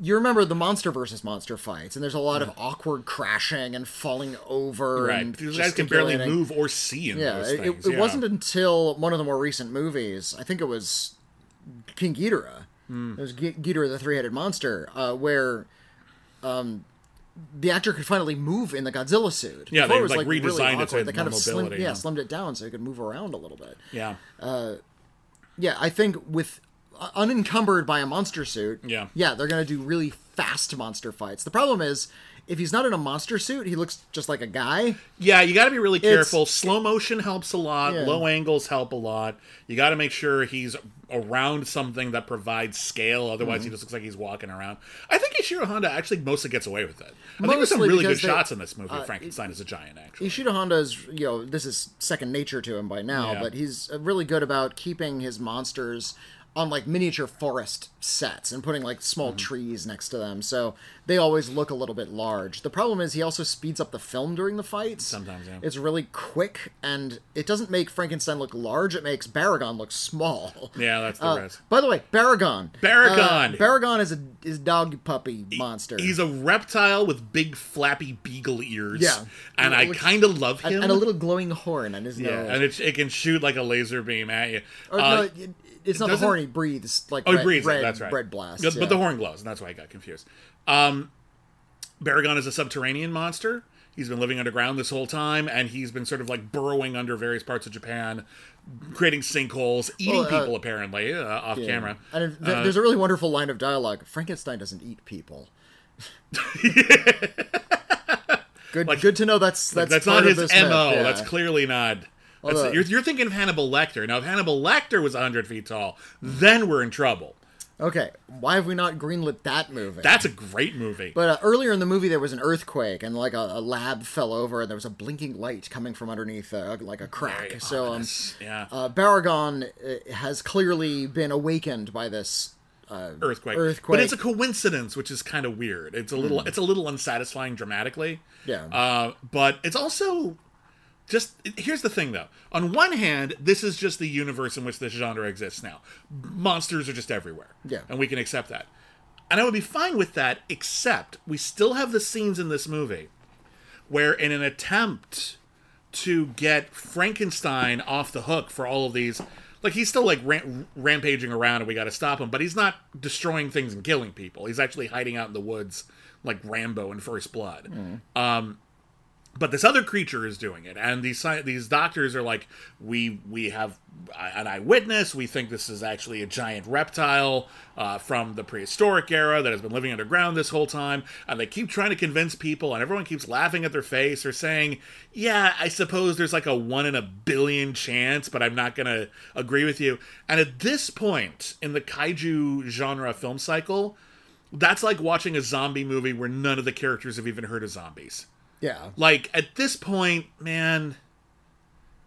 B: You remember the monster versus monster fights, and there's a lot of awkward crashing and falling over.
A: Right,
B: and
A: these guys can barely move or see in
B: Yeah,
A: those
B: it, it,
A: yeah.
B: wasn't until one of the more recent movies, I think it was King Ghidorah.
A: Hmm.
B: It was G- Ghidorah the three-headed monster, uh, where um, the actor could finally move in the Godzilla suit.
A: Yeah,
B: Before
A: they,
B: it was,
A: like,
B: really
A: redesigned it to.
B: They kind of slimmed, yeah,
A: yeah.
B: slimmed it down so he could move around a little bit.
A: Yeah,
B: Yeah, I think with uh, unencumbered by a monster suit,
A: Yeah.
B: yeah, they're gonna do really fast monster fights. The problem is. If he's not in a monster suit, he looks just like a guy.
A: yeah. You got to be really careful. Slow motion helps a lot.
B: Yeah.
A: Low angles help a lot. You got to make sure he's around something that provides scale. Otherwise,
B: Mm-hmm.
A: he just looks like he's walking around. I think Ishiro Honda actually mostly gets away with it. I think there's some really good
B: they- uh,
A: shots in this movie. Frankenstein is a giant, actually.
B: Honda is, you know, this is second nature to him by now,
A: Yeah.
B: but he's uh, really good about keeping his monsters on like miniature forest sets and putting like small
A: Mm-hmm.
B: trees next to them, so they always look a little bit large. The problem is he also speeds up the film during the fights.
A: Sometimes, yeah.
B: It's really quick, and it doesn't make Frankenstein look large. It makes Baragon look small.
A: Yeah, that's the
B: Uh,
A: rest.
B: by the way, Baragon.
A: Baragon!
B: Uh, Baragon is a is dog puppy monster.
A: He's a reptile with big flappy beagle ears.
B: Yeah.
A: and I kind of love him.
B: and, and a little glowing horn on his
A: yeah,
B: nose.
A: and it, it can shoot like a laser beam at you.
B: Or,
A: Uh,
B: no, it, it's not the horn. He breathes like
A: Oh,
B: red,
A: he breathes. it,
B: red,
A: that's right.
B: red blast.
A: But,
B: yeah.
A: but the horn glows, and that's why I got confused. Um, Baragon is a subterranean monster. He's been living underground this whole time, and he's been sort of like burrowing under various parts of Japan, creating sinkholes, eating
B: Well, uh,
A: people apparently uh, off
B: Yeah.
A: camera.
B: And th- there's a really wonderful line of dialogue. Frankenstein doesn't eat people. [laughs] good, good to know. That's that's
A: That's not his mo.
B: yeah.
A: That's clearly not. You're, you're thinking of Hannibal Lecter. Now, if Hannibal Lecter was 100 feet tall, then we're in trouble.
B: okay. Why have we not greenlit that movie?
A: That's a great movie.
B: But uh, earlier in the movie, there was an earthquake, and like a, a lab fell over, and there was a blinking light coming from underneath, uh, like a crack.
A: Very
B: so, um,
A: yeah.
B: uh, Baragon uh, has clearly been awakened by this uh,
A: earthquake.
B: earthquake.
A: But it's a coincidence, which is kind of weird. It's a little it's a little unsatisfying dramatically.
B: Yeah.
A: Uh, but it's also just here's the thing though. On one hand, this is just the universe in which this genre exists now. Monsters are just everywhere.
B: Yeah.
A: And we can accept that. And I would be fine with that, except we still have the scenes in this movie where in an attempt to get Frankenstein off the hook for all of these. Like he's still like ram- rampaging around, and we got to stop him. But he's not destroying things and killing people. He's actually hiding out in the woods, like Rambo in First Blood. Um, but this other creature is doing it, and these these doctors are like, we we have an eyewitness. We think this is actually a giant reptile uh, from the prehistoric era that has been living underground this whole time. And they keep trying to convince people, and everyone keeps laughing at their face or saying, "Yeah, I suppose there's like a one in a billion chance, but I'm not gonna agree with you." And at this point in the kaiju genre film cycle, that's like watching a zombie movie where none of the characters have even heard of zombies.
B: Yeah.
A: Like at this point, man,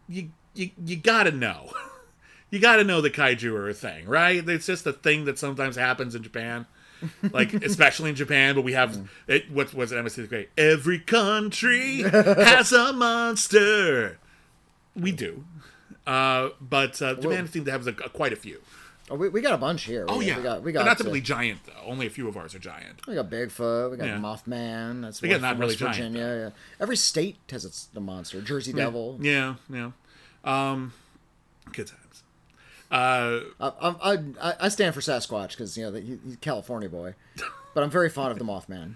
A: you you you gotta know. [laughs] you gotta know the kaiju are a thing, right? It's just a thing that sometimes happens in Japan. like [laughs] especially in Japan. But we have it. What was it? MSC the Great. Every country [laughs] has a monster. We do, uh, but uh, Japan seems to have a, quite a few.
B: Oh, we, we got a bunch here.
A: Oh
B: we,
A: yeah,
B: we got we got
A: not
B: uh,
A: typically giant though. Only a few of ours are giant.
B: we got Bigfoot. We got
A: Yeah.
B: Mothman. That's
A: Again, not really
B: West
A: giant,
B: Virginia. Yeah. Every state has its the monster. Jersey Devil.
A: Yeah, yeah. Um, good times. Uh,
B: I, I, I, I stand for Sasquatch because you know the, he- he's California boy, [laughs] but I'm very fond of the Mothman.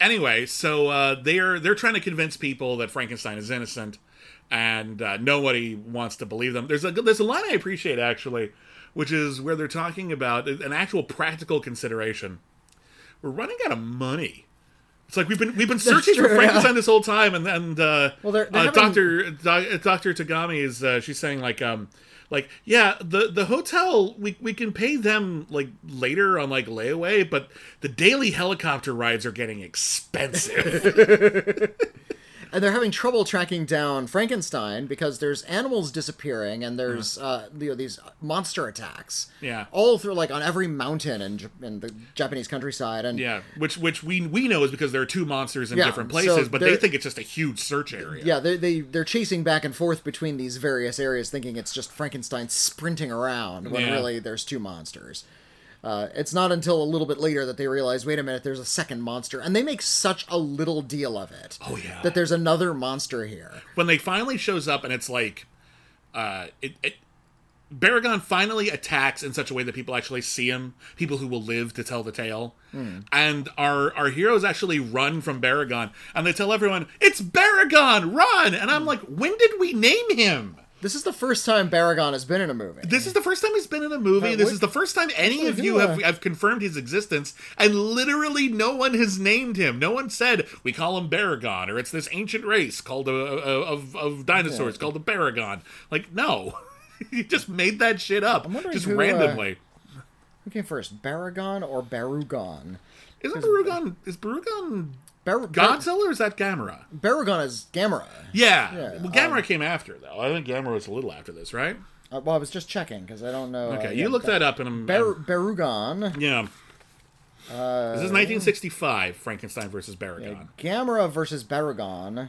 A: Anyway, so uh, they're they're trying to convince people that Frankenstein is innocent, and uh, nobody wants to believe them. There's a there's a line I appreciate actually, which is where they're talking about an actual practical consideration. We're running out of money. It's like we've been we've been searching for
B: true,
A: Frankenstein this whole time, and and uh,
B: Well, they're- they're
A: uh,
B: having-
A: Doctor Doctor Tagami is uh, she's saying like um like yeah the the hotel we we can pay them like later on like layaway, but the daily helicopter rides are getting [laughs] expensive. [laughs]
B: and they're having trouble tracking down Frankenstein because there's animals disappearing and there's uh, you know, these monster attacks.
A: Yeah.
B: all through like on every mountain in, in the Japanese countryside. And
A: yeah, which which we we know is because there are two monsters in
B: Yeah,
A: different
B: so
A: places, but they think it's just a huge search area.
B: yeah, they they they're chasing back and forth between these various areas, thinking it's just Frankenstein sprinting around when
A: Yeah.
B: really there's two monsters. Uh, it's not until a little bit later that they realize, wait a minute, there's a second monster, and they make such a little deal of it.
A: Oh, yeah.
B: that there's another monster here.
A: when they finally shows up and it's like uh it, it Baragon finally attacks in such a way that people actually see him, people who will live to tell the tale. And our our heroes actually run from Baragon and they tell everyone, "It's Baragon, run!" And I'm like, "When did we name him?"
B: This is the first time Baragon has been in a movie.
A: This is the first time he's been in a movie.
B: Uh,
A: this is the first time any of you have,
B: uh,
A: have confirmed his existence, and literally no one has named him. No one said we call him Baragon, or it's this ancient race called a, a, of of dinosaurs called the Baragon. Like, no, [laughs] he just made that shit up
B: wondering
A: just
B: who, uh,
A: randomly.
B: Who came first, Baragon or Barugon?
A: Isn't Barugon is Barugon
B: Bar-
A: Godzilla or is that Gamera?
B: Bar- Baragon is Gamera.
A: Yeah,
B: Yeah,
A: well, Gamera came after though. I think Gamera was a little after this, right?
B: Uh, well, I was just checking because I don't know.
A: Okay,
B: uh,
A: you
B: yeah,
A: look that up, and I'm,
B: Bar-
A: I'm-
B: Barugon.
A: yeah.
B: Uh,
A: this is 1965, Frankenstein versus Baragon.
B: Gamera versus Baragon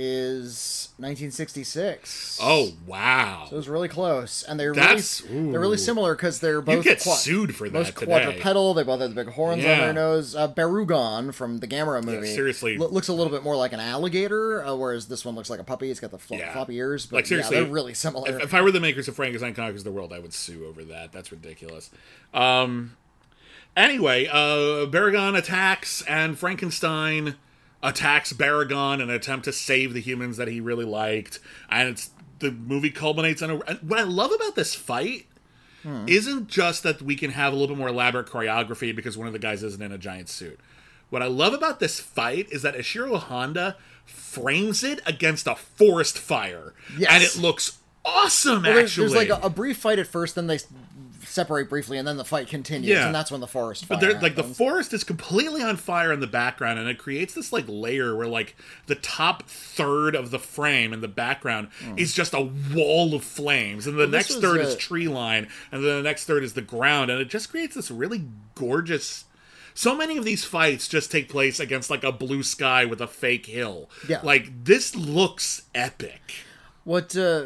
B: is 1966.
A: Oh wow!
B: So it was really close, and they're
A: That's-
B: really they're really similar because they're both
A: get
B: qua-
A: sued for that
B: both
A: today.
B: quadrupedal. They both have the big horns on their nose. Uh, Barugon from the Gamera movie,
A: seriously.
B: lo- looks a little bit more like an alligator, uh, whereas this one looks like a puppy. It's got the fl-
A: Yeah.
B: floppy ears, but
A: Like, seriously,
B: yeah, they're really similar.
A: If, if I were the makers of Frankenstein Conquers the World, I would sue over that. That's ridiculous. Um. Anyway, uh, Baragon attacks, and Frankenstein attacks Baragon in an attempt to save the humans that he really liked, and it's the movie culminates in a. and What I love about this fight hmm. isn't just that we can have a little bit more elaborate choreography because one of the guys isn't in a giant suit. What I love about this fight is that Ishiro Honda frames it against a forest fire,
B: Yes.
A: and it looks awesome.
B: Well, there's,
A: actually,
B: there's like a, a brief fight at first, then they separate briefly, and then the fight continues,
A: Yeah.
B: and that's when the forest fire.
A: But there, like the forest is completely on fire in the background, and it creates this like layer where like the top third of the frame in the background is just a wall of flames, and the
B: this
A: next third
B: uh,
A: is tree line, and then the next third is the ground, and it just creates this really gorgeous. So many of these fights just take place against like a blue sky with a fake hill.
B: Yeah.
A: like this looks epic.
B: What uh,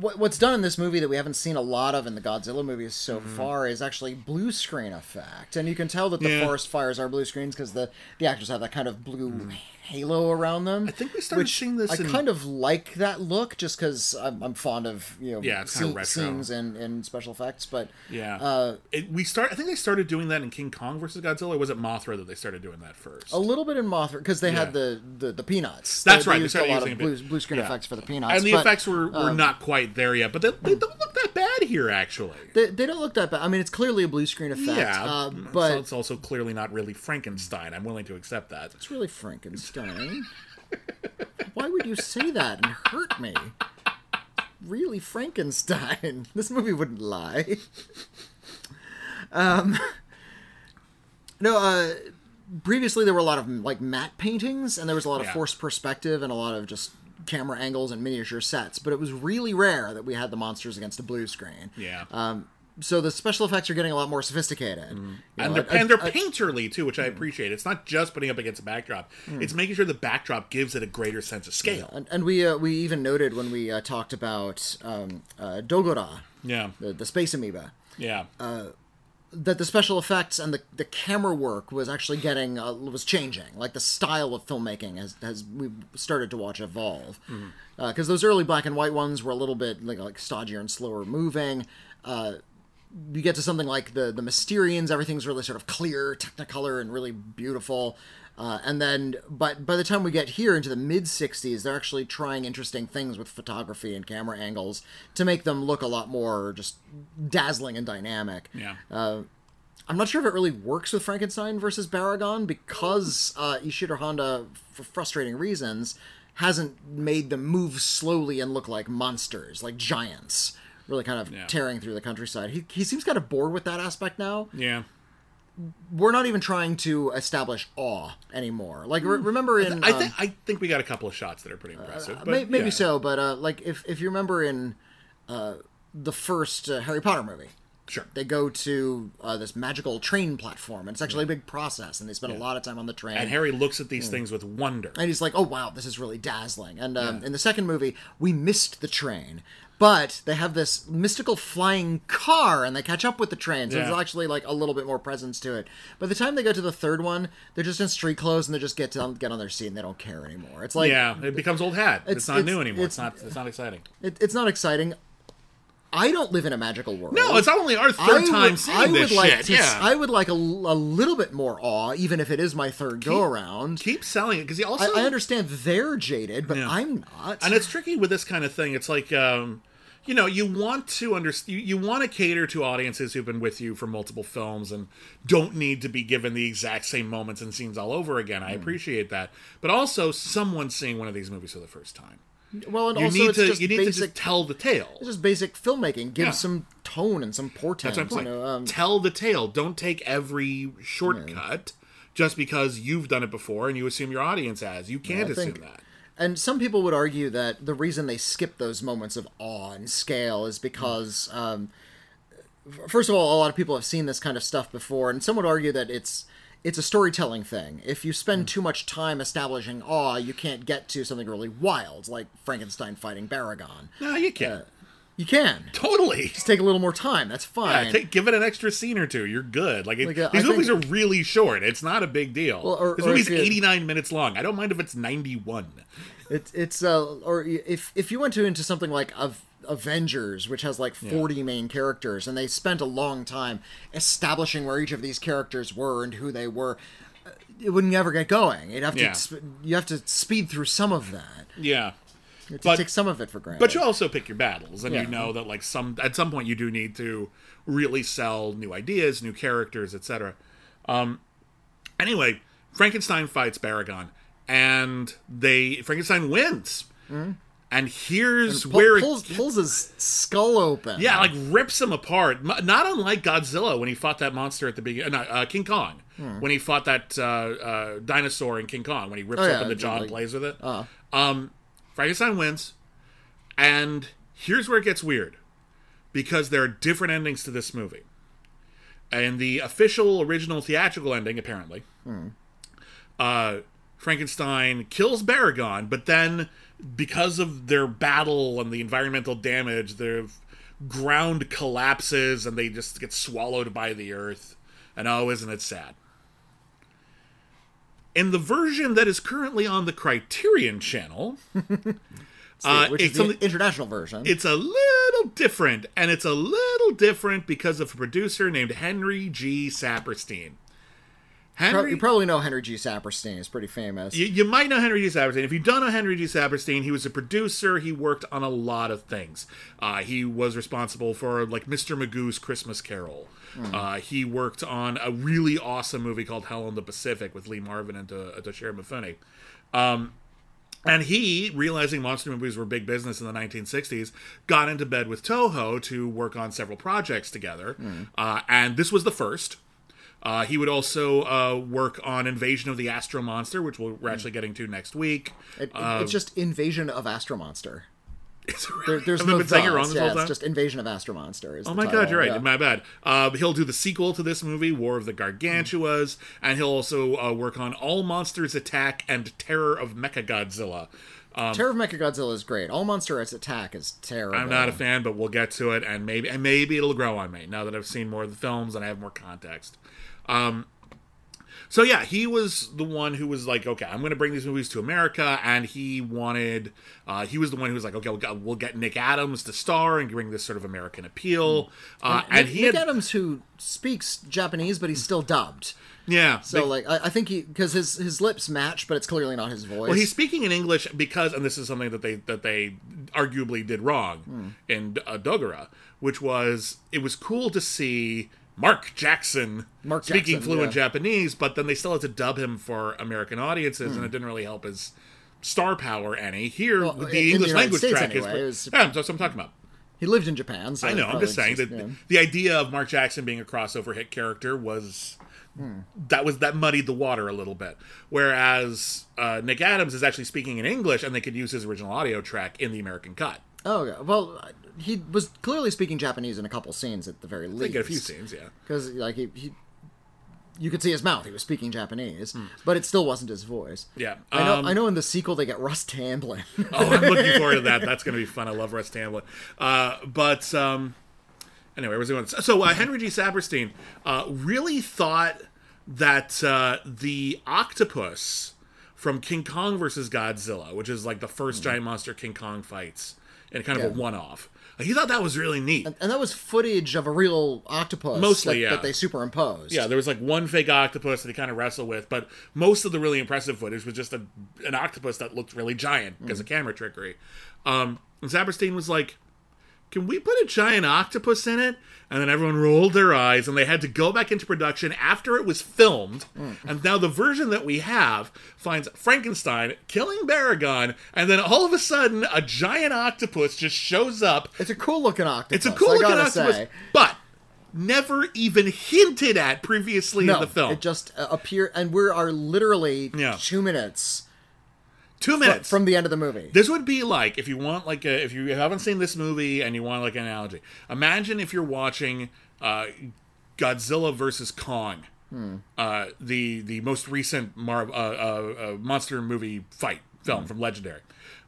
B: what what's done in this movie that we haven't seen a lot of in the Godzilla movies so
A: Mm-hmm.
B: far is actually blue screen effect, and you can tell that the
A: Yeah.
B: forest fires are blue screens because the the actors have that kind of blue halo around them.
A: I think we started seeing this
B: I
A: in-
B: kind of like that look just because I'm, I'm fond of you know
A: Yeah, it's kinda
B: scenes and, and special effects, but
A: Yeah,
B: Uh,
A: it, we start. I think they started doing that in King Kong versus Godzilla. Or was it Mothra that they started doing that first?
B: a little bit in Mothra because they
A: Yeah.
B: had the, the the peanuts.
A: That's
B: they,
A: right,
B: They
A: they
B: used a
A: started
B: lot
A: using
B: of
A: a
B: blue, blue screen
A: yeah.
B: effects for the peanuts,
A: and the
B: but,
A: effects were, were
B: um,
A: not quite there yet, but they, they don't look that bad here, actually.
B: They, they don't look that bad. I mean, it's clearly a blue screen effect,
A: Yeah,
B: uh,
A: but
B: but
A: it's also clearly not really Frankenstein. I'm willing to accept that.
B: it's really Frankenstein. Why would you say that and hurt me? Really Frankenstein. [laughs] This movie wouldn't lie. Um, no, uh, previously there were a lot of like matte paintings, and there was a lot of
A: Yeah.
B: forced perspective and a lot of just camera angles and miniature sets. But it was really rare that we had the monsters against a blue screen.
A: Yeah.
B: Um, so the special effects are getting a lot more sophisticated. You
A: Mm-hmm. and
B: know,
A: they're, and they're painterly too, which I appreciate. It's not just putting up against a backdrop;
B: Hmm.
A: it's making sure the backdrop gives it a greater sense of scale.
B: And, and we uh, we even noted when we uh, talked about um, uh, Dogora,
A: Yeah,
B: the, the space amoeba,
A: yeah,
B: Uh, that the special effects and the, the camera work was actually getting uh, was changing. Like the style of filmmaking has has we started to watch evolve. Because those early black and white ones were a little bit like like stodgier and slower moving. Uh, you get to something like the the Mysterians, everything's really sort of clear, technicolor, and really beautiful. Uh, and then, but by the time we get here into the mid '60s, they're actually trying interesting things with photography and camera angles to make them look a lot more just dazzling and dynamic.
A: yeah.
B: I'm not sure if it really works with Frankenstein versus Baragon because uh, Ishiro Honda, for frustrating reasons, hasn't made them move slowly and look like monsters, like giants, really kind of
A: Yeah.
B: tearing through the countryside. He, he seems kind of bored with that aspect now.
A: yeah.
B: We're not even trying to establish awe anymore. Like, re- remember in.
A: Hmm. I
B: um,
A: think I think we got a couple of shots that are pretty impressive. but
B: may- maybe
A: yeah.
B: so, but uh, like if, if you remember in uh, the first uh, Harry Potter movie,
A: Sure.
B: they go to uh, this magical train platform, and it's actually a big process, and they spend a lot of time on the train.
A: And Harry looks at these things with wonder.
B: and he's like, "Oh wow, this is really dazzling." And um, in the second movie, we missed the train, but they have this mystical flying car, and they catch up with the train, so
A: Yeah.
B: there's actually like a little bit more presence to it. By the time they go to the third one, they're just in street clothes, and they just get to get on their seat, and they don't care anymore. It's like,
A: yeah, it becomes old hat. It's,
B: it's-
A: not
B: it's-
A: new anymore. It's,
B: it's-
A: not. It's not exciting.
B: it, it's not exciting. I don't live in a magical world.
A: No, it's only our
B: I
A: third
B: would-
A: time
B: I
A: seeing
B: would
A: this
B: like
A: shit.
B: to,
A: yeah,
B: I would like a, a, little bit more awe, even if it is my third go around.
A: keep selling it because he also.
B: I, I understand they're jaded, but
A: Yeah.
B: I'm not.
A: and it's tricky with this kind of thing. It's like, um, you know, you want to understand, you, you want to cater to audiences who've been with you for multiple films and don't need to be given the exact same moments and scenes all over again.
B: Hmm.
A: I appreciate that, but also someone seeing one of these movies for the first time.
B: well, and
A: You
B: also
A: need
B: it's
A: to,
B: just
A: you need to
B: basic.
A: just tell the tale.
B: it's just basic filmmaking. Give
A: Yeah.
B: some tone and some portent.
A: That's my point.
B: You know, um,
A: Tell the tale. Don't take every shortcut just because you've done it before and you assume your audience has. You can't
B: I
A: assume
B: think-
A: that.
B: And some people would argue that the reason they skip those moments of awe and scale is because, um, first of all, a lot of people have seen this kind of stuff before, and some would argue that it's it's a storytelling thing. If you spend too much time establishing awe, you can't get to something really wild, like Frankenstein fighting Baragon.
A: No, you can't.
B: You can.
A: totally.
B: Just take a little more time. That's fine.
A: Yeah, take, give it an extra scene or two. You're good. Like, it,
B: Like, uh,
A: these
B: I
A: movies
B: think-
A: are really short. It's not a big deal.
B: Well, or-
A: this
B: or
A: movie's
B: if you-
A: 89 minutes long. I don't mind if it's 91.
B: It's it's uh or if if you went to into something like Avengers, which has like forty main characters, and they spent a long time establishing where each of these characters were and who they were, uh, it would never get going. You'd have to
A: Yeah.
B: sp- you have to speed through some of that.
A: Yeah.
B: You
A: But-
B: take some of it for granted.
A: But you also pick your battles, and
B: Yeah.
A: you know that like some at some point you do need to really sell new ideas, new characters, etc. Um, anyway, Frankenstein fights Baragon, and they Frankenstein wins. And here's
B: Pull-
A: where it,
B: pulls pulls his skull open.
A: yeah, like rips him apart. Not unlike Godzilla when he fought that monster at the beginning. Uh, uh, King Kong when he fought that uh, uh, dinosaur in King Kong when he rips
B: Hmm. Oh, yeah,
A: open the jaw and plays with it.
B: Uh,
A: Um, Frankenstein wins, and here's where it gets weird, because there are different endings to this movie. And the official original theatrical ending, apparently, uh, Frankenstein kills Baragon, but then because of their battle and the environmental damage, their ground collapses and they just get swallowed by the earth. And oh, isn't it sad? In the version that is currently on the Criterion channel, [laughs] [laughs] uh,
B: which
A: it's
B: is the international version.
A: it's a little different, and it's a little different because of a producer named Henry G. Saperstein. Henry,
B: you probably know Henry G. Saperstein. He's pretty famous.
A: you, you might know Henry G. Saperstein. If you don't know Henry G. Saperstein, he was a producer. He worked on a lot of things. Uh, he was responsible for like Mr. Magoo's Christmas Carol. Uh, he worked on a really awesome movie called Hell in the Pacific with Lee Marvin and uh, Toshiro Mifune. Um, and he, realizing monster movies were big business in the 1960s, got into bed with Toho to work on several projects together. Uh, and this was the first. Uh, he would also uh, work on Invasion of the Astro Monster, which we're actually getting to next week.
B: It- it-
A: Um,
B: it's just Invasion of Astro Monster.
A: It's
B: There, there's
A: Have
B: no
A: been saying it wrong this
B: Yeah,
A: whole
B: it's just Invasion of Astro Monster. Is
A: Oh my
B: title,
A: god, you're right.
B: yeah.
A: My bad. Uh, he'll do the sequel to this movie, War of the Gargantuas, and he'll also uh, work on All Monsters Attack and Terror of Mechagodzilla.
B: Terror of Mechagodzilla is great. All Monsters Attack is terrible.
A: I'm not a fan, but we'll get to it, and maybe and maybe it'll grow on me now that I've seen more of the films and I have more context. Um, so yeah, he was the one who was like, okay, I'm going to bring these movies to America, and he wanted, uh, he was the one who was like, okay, we'll get, we'll get Nick Adams to star and bring this sort of American appeal, uh, and,
B: Nick,
A: he
B: Nick
A: had,
B: Adams, who speaks Japanese, but he's still dubbed.
A: yeah,
B: So like, I, I think he because his his lips match, but it's clearly not his voice.
A: Well, he's speaking in English because, and this is something that they that they arguably did wrong
B: Hmm.
A: in uh, Dogora, which was it was cool to see Mark Jackson
B: Mark
A: speaking
B: Jackson,
A: fluent
B: yeah.
A: Japanese, but then they still had to dub him for American audiences,
B: Hmm.
A: and it didn't really help his star power any. Here,
B: Well,
A: the
B: in- in the
A: English language
B: States
A: track
B: anyway,
A: is.
B: was-
A: Yeah, that's what I'm talking about.
B: he lived in Japan. So
A: I know. I'm just saying
B: probably
A: that
B: yeah.
A: the idea of Mark Jackson being a crossover hit character was that was that muddied the water a little bit. Whereas uh, Nick Adams is actually speaking in English, and they could use his original audio track in the American cut.
B: Oh, yeah. well, he was clearly speaking Japanese in a couple scenes at the very least.
A: get a few scenes, yeah.
B: because like he, he, you could see his mouth. He was speaking Japanese, but it still wasn't his voice.
A: Yeah.
B: I know.
A: Um,
B: I know. In the sequel, they get Russ Tamblyn. [laughs]
A: Oh, I'm looking forward to that. [laughs] That's going to be fun. I love Russ Tamblyn. Uh, but um, anyway, where's going? So uh, Henry G. Saperstein uh, really thought that uh, the octopus from King Kong versus Godzilla, which is like the first giant monster King Kong fights, and kind of a
B: Hmm.
A: One-off. He thought that was really neat.
B: and that was footage of a real octopus.
A: Mostly,
B: that,
A: yeah.
B: that they superimposed.
A: Yeah, there was like one fake octopus that he kind of wrestled with, but most of the really impressive footage was just a, an octopus that looked really giant because of camera trickery. Um, and Saperstein was like, "Can we put a giant octopus in it?" And then everyone rolled their eyes, and they had to go back into production after it was filmed. And now the version that we have finds Frankenstein killing Baragon, and then all of a sudden, a giant octopus just shows up
B: It's a cool looking octopus.
A: it's a cool
B: I
A: looking octopus,
B: Say.
A: but never even hinted at previously
B: No,
A: in the film.
B: it just uh, appeared, and we are literally
A: Yeah.
B: two minutes
A: Two minutes.
B: from the end of the movie.
A: this would be like if you want like a, if you haven't seen this movie and you want like an analogy. Imagine if you're watching uh, Godzilla versus Kong, uh, the the most recent Mar- uh, uh, uh, monster movie fight film from Legendary,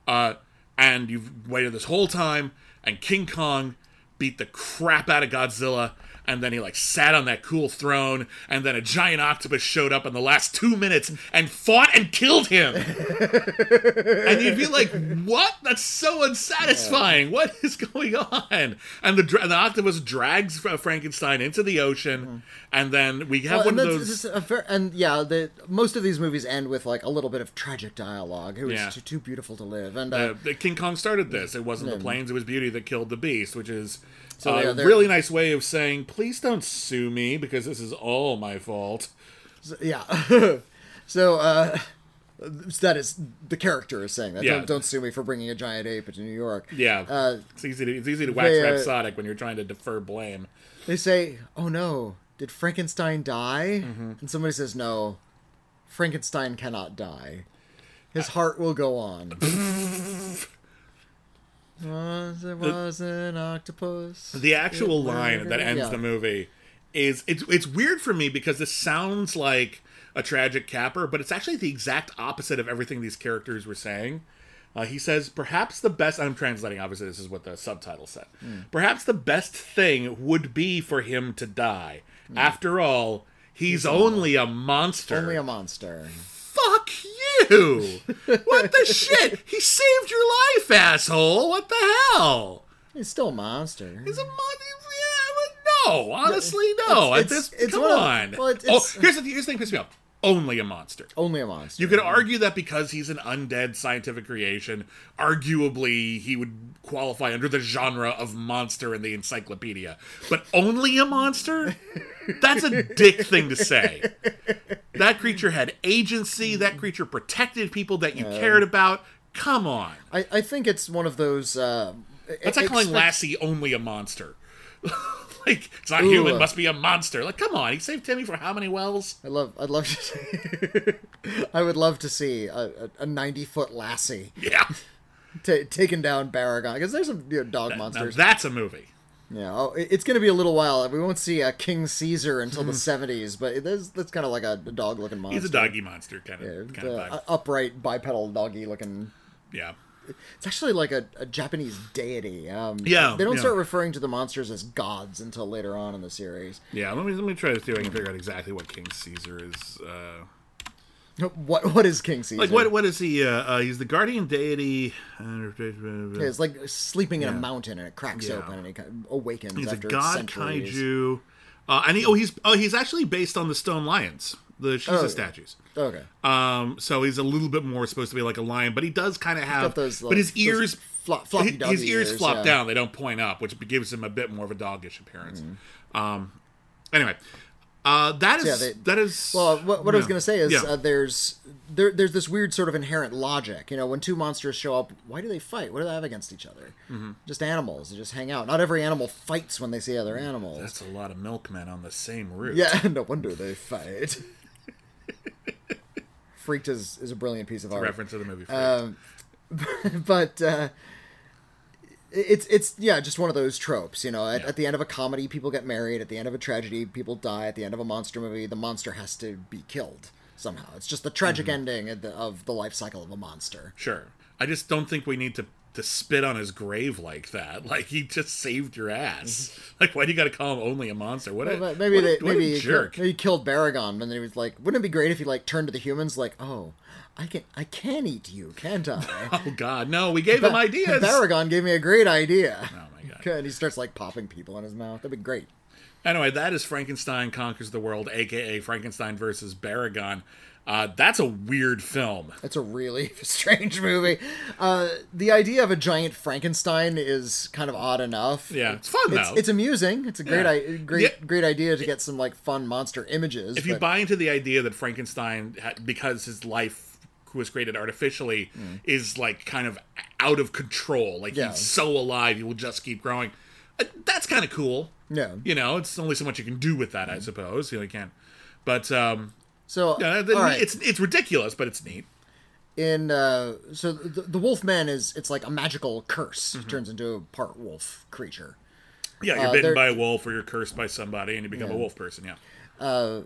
A: uh, and you've waited this whole time, and King Kong beat the crap out of Godzilla. And then he like sat on that cool throne, and then a giant octopus showed up in the last two minutes and fought and killed him [laughs] and you'd be like, "What? That's so unsatisfying. What is going on?" And the the octopus drags Frankenstein into the ocean, and then we have
B: Well,
A: one of those.
B: a ver- and yeah, the most of these movies end with like a little bit of tragic dialogue. It was
A: Yeah.
B: too, too beautiful to live, and uh,
A: Uh, King Kong started this. It wasn't the planes; it was beauty that killed the beast, which is
B: So,
A: a
B: yeah,
A: really nice way of saying, "Please don't sue me because this is all my fault."
B: yeah. [laughs] so uh, that is the character is saying that.
A: Yeah.
B: Don't, don't sue me for bringing a giant ape into New York.
A: Yeah,
B: Uh,
A: it's easy to it's easy to wax
B: they, uh,
A: rhapsodic when you're trying to defer blame.
B: They say, "Oh no, did Frankenstein die?"
A: Mm-hmm.
B: And somebody says, "No, Frankenstein cannot die. His heart will go on." [laughs] was it was an octopus?
A: The actual
B: It
A: line that ends
B: yeah.
A: the movie is it's it's weird for me because this sounds like a tragic capper, but it's actually the exact opposite of everything these characters were saying. Uh, he says, perhaps the best, I'm translating, obviously, this is what the subtitle said.
B: Hmm.
A: Perhaps the best thing would be for him to die.
B: Hmm.
A: After all, he's, only a monster.
B: Only a monster.
A: Fuck you! what the shit? He saved your life, asshole! What the hell?
B: He's still a monster.
A: He's a monster. Yeah, but no, honestly, no.
B: It's-
A: At this,
B: it's- it's
A: come
B: one of-
A: on.
B: well, it's-
A: oh, here's the here's the thing. Piss me off. Only a monster.
B: Only a monster.
A: You could argue that because he's an undead scientific creation, arguably he would qualify under the genre of monster in the encyclopedia. But only a monster? That's a dick thing to say. That creature had agency, that creature protected people that you cared about. Come on.
B: I, I think it's one of those. Uh,
A: That's like calling Lassie only a monster. [laughs] [laughs] like, it's not human, must be a monster. Like, come on, he saved Timmy for how many wells?
B: I love. I'd love to. See, [laughs] I would love to see a, a, ninety foot lassie
A: Yeah. [laughs]
B: ta taking down Baragon because there's some you know, dog
A: Now,
B: monsters.
A: that's a movie.
B: Yeah, oh, it's going to be a little while. We won't see a King Caesar until the '70s, but that's that's kind of like a, dog-looking monster.
A: He's a doggy monster kind of,
B: Yeah,
A: kind of
B: uh, upright bipedal doggy-looking.
A: yeah.
B: It's actually like a, a Japanese deity. Um,
A: Yeah,
B: they don't
A: yeah.
B: start referring to the monsters as gods until later on in the series.
A: Yeah, let me let me try to see if I can figure out exactly what King Caesar is. Uh, [laughs]
B: What what is King Caesar?
A: like what what is he? Uh, uh, he's the guardian deity. Uh,
B: Yeah, it's like sleeping in a mountain and it cracks
A: Yeah.
B: open and he awakens
A: he's a
B: after
A: god
B: centuries.
A: kaiju. Uh, and he oh he's oh he's actually based on the stone lions, the Shisa
B: Oh.
A: statues.
B: Okay.
A: Um, so he's a little bit more supposed to be like a lion, but he does kind of have.
B: those,
A: but his ears,
B: flop- floppy
A: his, his ears
B: ears,
A: flop
B: yeah.
A: down; they don't point up, which gives him a bit more of a doggish appearance. Um, anyway, uh, that is
B: Yeah, they-
A: that is.
B: Well, what, what I was going to say is
A: Yeah.
B: uh, there's there, there's this weird sort of inherent logic. You know, when two monsters show up, why do they fight? What do they have against each other?
A: Mm-hmm.
B: Just animals. They just hang out. Not every animal fights when they see other animals.
A: That's a lot of milkmen on the same route.
B: yeah, [laughs] no wonder they fight. Freaked is, is a brilliant piece of art.
A: Reference to the movie. Freaked.
B: Um, [laughs] but uh, it's it's yeah, just one of those tropes. You know, at,
A: Yeah.
B: at the end of a comedy, people get married. At the end of a tragedy, people die. At the end of a monster movie, the monster has to be killed somehow. It's just the tragic
A: Mm-hmm.
B: ending of the, of the life cycle of a monster.
A: Sure. I just don't think we need to to spit on his grave like that. [laughs] Like he just saved your ass. Mm-hmm. Like why do you got to call him only a monster? What a,
B: But maybe
A: what a-
B: they,
A: what
B: maybe he
A: jerk.
B: he killed Baragon, and then he was like, "Wouldn't it be great if he like turned to the humans like, oh, I can I can eat you, can't I?" [laughs]
A: Oh God, no! We gave him ideas.
B: Baragon gave me a great idea.
A: Oh my God.
B: And he starts like popping people in his mouth. That'd be great.
A: Anyway, that is Frankenstein conquers the world, aka Frankenstein versus Baragon. Uh, that's a weird film.
B: It's a really [laughs] strange movie. Uh, the idea of a giant Frankenstein is kind of odd enough.
A: Yeah, it's fun
B: It's,
A: though.
B: it's amusing. It's a great,
A: Yeah.
B: I, great,
A: Yeah.
B: great idea to get some like fun monster images.
A: if you
B: but-
A: buy into the idea that Frankenstein, because his life was created artificially, is like kind of out of control, like
B: Mm. Yeah.
A: he's so alive, he will just keep growing. Uh, that's kind of cool.
B: Yeah.
A: You know, it's only so much you can do with that, I suppose. You know, you can't. But um,
B: so
A: yeah,
B: right.
A: it's it's ridiculous, but it's neat.
B: in uh, so the, the wolf man is it's like a magical curse
A: Mm-hmm.
B: turns into a part wolf creature.
A: Yeah, you're
B: Uh,
A: bitten by a wolf, or you're cursed by somebody, and you become a wolf person. Yeah.
B: I-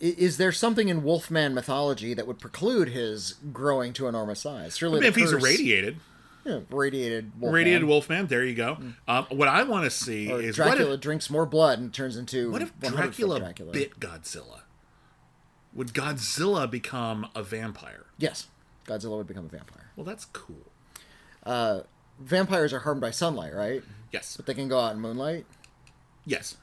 B: Is there something in Wolfman mythology that would preclude his growing to enormous size? Surely,
A: I mean, if
B: the
A: he's irradiated,
B: yeah, radiated Wolfman.
A: radiated Wolfman, there you go. Um, what I want to see
B: Or
A: is
B: Dracula
A: what if,
B: drinks more blood and turns into
A: what if Dracula,
B: Dracula.
A: bit Godzilla? Would Godzilla become a vampire?
B: Yes, Godzilla would become a vampire.
A: Well, that's cool.
B: Vampires are harmed by sunlight, right?
A: Yes.
B: But they can go out in moonlight.
A: Yes.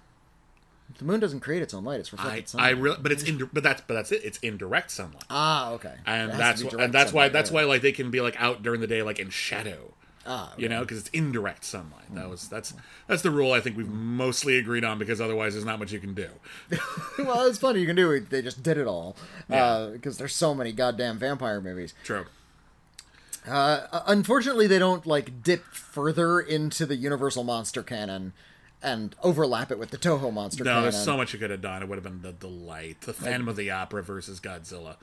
B: The moon doesn't create its own light; it's
A: I,
B: reflected
A: I
B: sunlight.
A: really, but it's in, but that's, but that's it. It's indirect sunlight,
B: ah, okay.
A: and
B: It has to
A: that's, wh- and that's why, that's
B: yeah.
A: why, like they can be like out during the day, like in shadow.
B: Ah,
A: You know, because it's indirect sunlight. That was that's that's the rule I think we've mostly agreed on because otherwise there's not much you can do. [laughs]
B: well, it's funny you can do it. They just did it all
A: Yeah.
B: because there's so many goddamn vampire movies.
A: True.
B: Uh, unfortunately, they don't like dip further into the Universal monster canon and overlap it with the Toho monster
A: No,
B: canon.
A: there's so much you could have done. It would have been the delight. The Phantom of the Opera versus Godzilla.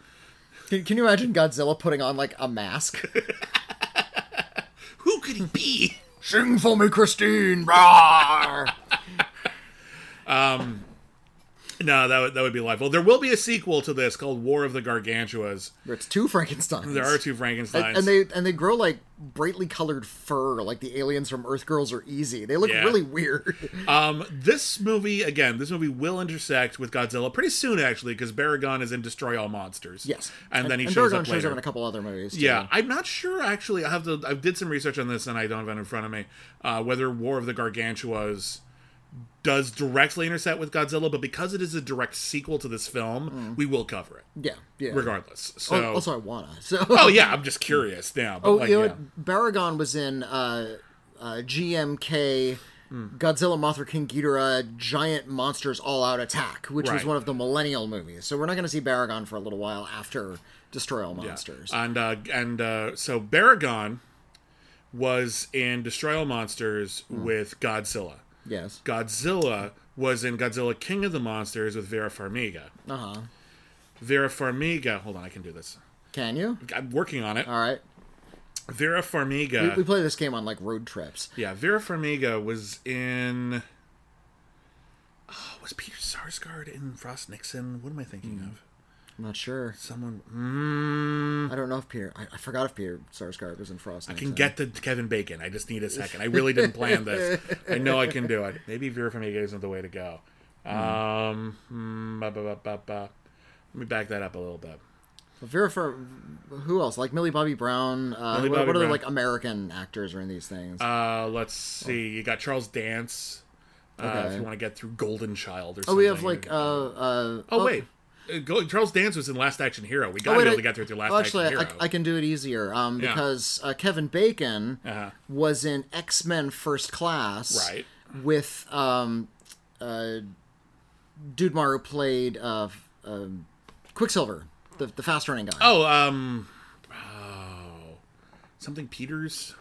B: Can, can you imagine Godzilla putting on like a mask? [laughs] [laughs]
A: Who could he be?
B: Sing for me, Christine. Rawr! [laughs]
A: No, that would, that would be life. Well, there will be a sequel to this called War of the Gargantuas.
B: It's two Frankensteins.
A: There are two Frankensteins.
B: and, and they and they grow like brightly colored fur, like the aliens from Earth Girls are easy. They look
A: Yeah.
B: really weird. [laughs]
A: Um, this movie again, this movie will intersect with Godzilla pretty soon, actually, because Baragon is in Destroy All Monsters.
B: yes,
A: and, then he
B: and
A: shows
B: Baragon
A: up
B: shows
A: later.
B: up in a couple other movies. too.
A: Yeah, I'm not sure actually. I have to. I did some research on this, and I don't have it in front of me. Uh, whether War of the Gargantuas does directly intersect with Godzilla, but because it is a direct sequel to this film, we will cover it
B: Yeah, yeah.
A: regardless.
B: Oh,
A: So,
B: also, I wanna. [laughs] So.
A: oh yeah, I'm just curious now. But
B: Oh,
A: like,
B: you know
A: yeah.
B: what? Baragon was in uh, uh, GMK.
A: Hmm.
B: Godzilla, Mothra, King Ghidorah, Giant Monsters All Out Attack, which was one of the Millennial movies. So we're not going to see Baragon for a little while after Destroy All Monsters.
A: And uh, and uh, so Baragon was in Destroy All Monsters
B: Hmm.
A: with Godzilla.
B: Yes.
A: Godzilla was in Godzilla King of the Monsters with Vera Farmiga.
B: Uh huh.
A: Vera Farmiga, hold on, I can do this.
B: Can you?
A: I'm working on it.
B: All right.
A: Vera Farmiga.
B: We, we play this game on like road trips.
A: yeah, Vera Farmiga was in. Oh, was Peter Sarsgaard in Frost Nixon? What am I thinking of?
B: I'm not sure.
A: Someone. Mm,
B: I don't know if Peter. I, I forgot if Peter Sarsgaard was in Frost.
A: I can get to Kevin Bacon. I just need a second. I really didn't plan this. I know I can do it. Maybe Vera Farmiga isn't the way to go. Um, hmm, ba, ba, ba, ba, ba. Let me back that up a little bit.
B: Vera for who else? Like Millie Bobby Brown. Uh,
A: Millie
B: what,
A: Bobby
B: what other
A: Brown.
B: like American actors are in these things?
A: Uh, let's see. You got Charles Dance. Uh,
B: Okay.
A: If you want to get through Golden Child or something.
B: oh, we have like uh uh.
A: Oh, wait. Go, Charles Dance was in Last Action Hero. We got to
B: wait,
A: be able to get through through Last
B: oh, actually,
A: Action
B: I,
A: Hero.
B: I can do it easier. Um,
A: Yeah.
B: because uh, Kevin Bacon
A: Uh-huh.
B: was in X Men First Class,
A: Right.
B: With um, uh, Dude Maru played uh, um Quicksilver, the the fast running guy.
A: Oh, um, oh, something Peters.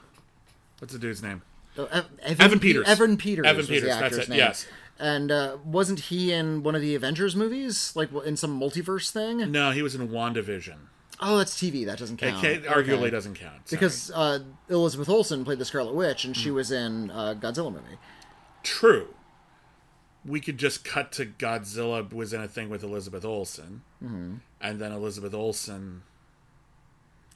A: What's the dude's name?
B: Oh, Evan,
A: Evan Peters.
B: Evan Peters.
A: Evan Peters, that's it,
B: name.
A: yes.
B: And uh, wasn't he in one of the Avengers movies, like in some multiverse thing?
A: No, he was in WandaVision.
B: Oh, that's TV. That doesn't
A: It
B: count.
A: ca- arguably
B: Okay.
A: doesn't count. sorry.
B: because uh, Elizabeth Olsen played the Scarlet Witch, and she was in uh, Godzilla movie.
A: True. We could just cut to Godzilla was in a thing with Elizabeth Olsen,
B: Mm-hmm.
A: and then Elizabeth Olsen.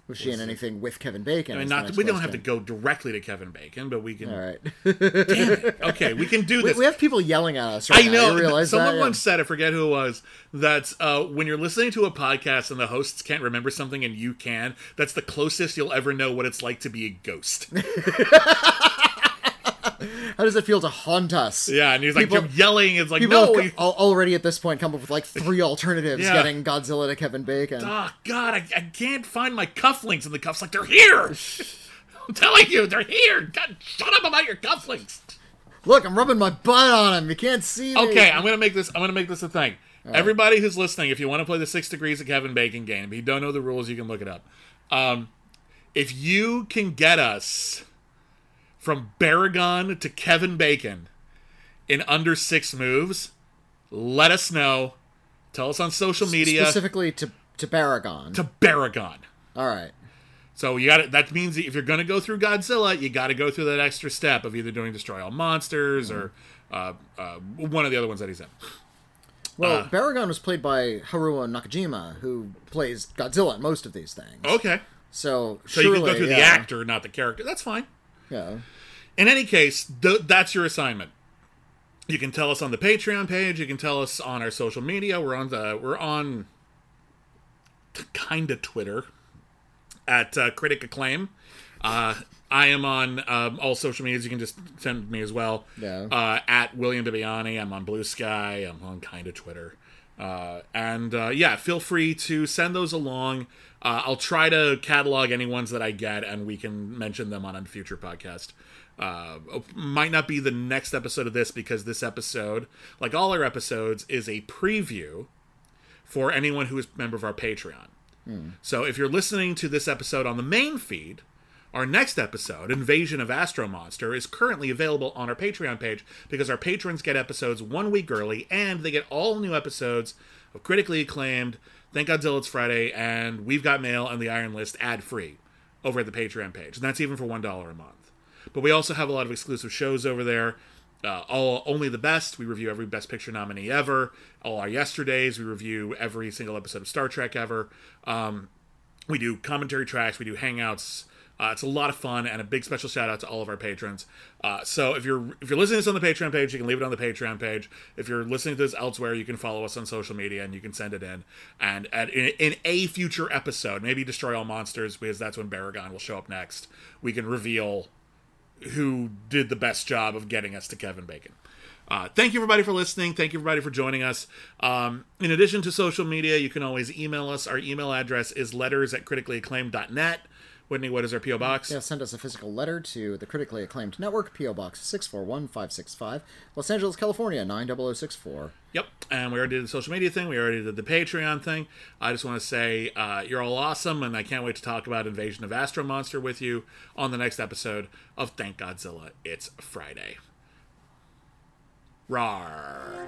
B: Was she in anything with Kevin Bacon?
A: I mean, not we don't have to go directly to Kevin Bacon, but we can.
B: All right. [laughs]
A: Damn it. [laughs] Okay, we can do this.
B: we have people yelling at us. Right
A: I know.
B: Now.
A: Someone
B: that? Yeah.
A: once said, I forget who it was, that uh, when you're listening to a podcast and the hosts can't remember something and you can, that's the closest you'll ever know what it's like to be a ghost. [laughs]
B: How does it feel to haunt us?
A: yeah, and he's like
B: People-
A: yelling. It's like,
B: People
A: no. we-
B: already at this point come up with like three alternatives
A: Yeah.
B: getting Godzilla to Kevin Bacon.
A: Oh God, I, I can't find my cufflinks, and the cuffs like they're here. [laughs] I'm telling you, they're here. God, shut up about your cufflinks.
B: Look, I'm rubbing my butt on him. You can't see me.
A: Okay, I'm gonna make this. I'm gonna make this a thing. Everybody who's listening, if you want to play the Six Degrees of Kevin Bacon game, if you don't know the rules, you can look it up. Um, if you can get us from Baragon to Kevin Bacon in under six moves, let us know. Tell us on social media
B: Specifically to to Baragon.
A: to Baragon.
B: All right.
A: So you got That means if you're going to go through Godzilla, you got to go through that extra step of either doing Destroy All Monsters or uh, uh, one of the other ones that he's in.
B: Well,
A: Uh.
B: Baragon was played by Haruo Nakajima, who plays Godzilla in most of these things.
A: Okay,
B: So,
A: so you can go
B: surely,
A: through the actor, not the character. That's fine.
B: Yeah.
A: In any case, th- that's your assignment. You can tell us on the Patreon page. You can tell us on our social media. We're on the we're on kind of Twitter at uh, Critic Acclaim. Uh, I am on um, all social medias. You can just send me as well.
B: Yeah.
A: Uh, at William Bibbiani. I'm on Blue Sky. I'm on kind of Twitter. Uh, and uh, yeah, feel free to send those along. Uh, I'll try to catalog any ones that I get, and we can mention them on a future podcast. Uh, might not be the next episode of this because this episode, like all our episodes, is a preview for anyone who is a member of our Patreon. So if you're listening to this episode on the main feed, our next episode, Invasion of Astro Monster, is currently available on our Patreon page because our patrons get episodes one week early and they get all new episodes of critically acclaimed Thank Godzilla It's Friday and We've Got Mail and the Iron List ad free over at the Patreon page. And that's even for $1 a month. But we also have a lot of exclusive shows over there. Uh, all only the best. We review every Best Picture nominee ever. All our yesterdays. We review every single episode of Star Trek ever. Um, we do commentary tracks. We do hangouts. Uh, it's a lot of fun, and a big special shout out to all of our patrons. Uh, so if you're if you're listening to this on the Patreon page, you can leave it on the Patreon page. If you're listening to this elsewhere, you can follow us on social media and you can send it in. And at, in, in a future episode, maybe destroy all monsters because that's when Baragon will show up next. We can reveal who did the best job of getting us to Kevin Bacon. Uh, thank you, everybody, for listening. Thank you, everybody, for joining us. Um, in addition to social media, you can always email us. Our email address is letters at criticallyacclaimed.net. Witney, what is our P.O. Box?
B: Yeah, send us a physical letter to the critically acclaimed network, P.O. Box 641565, Los Angeles, California 90064.
A: Yep. And we already did the social media thing. We already did the Patreon thing. I just want to say uh, you're all awesome, and I can't wait to talk about Invasion of Astro Monster with you on the next episode of Thank Godzilla. It's Friday. Rar.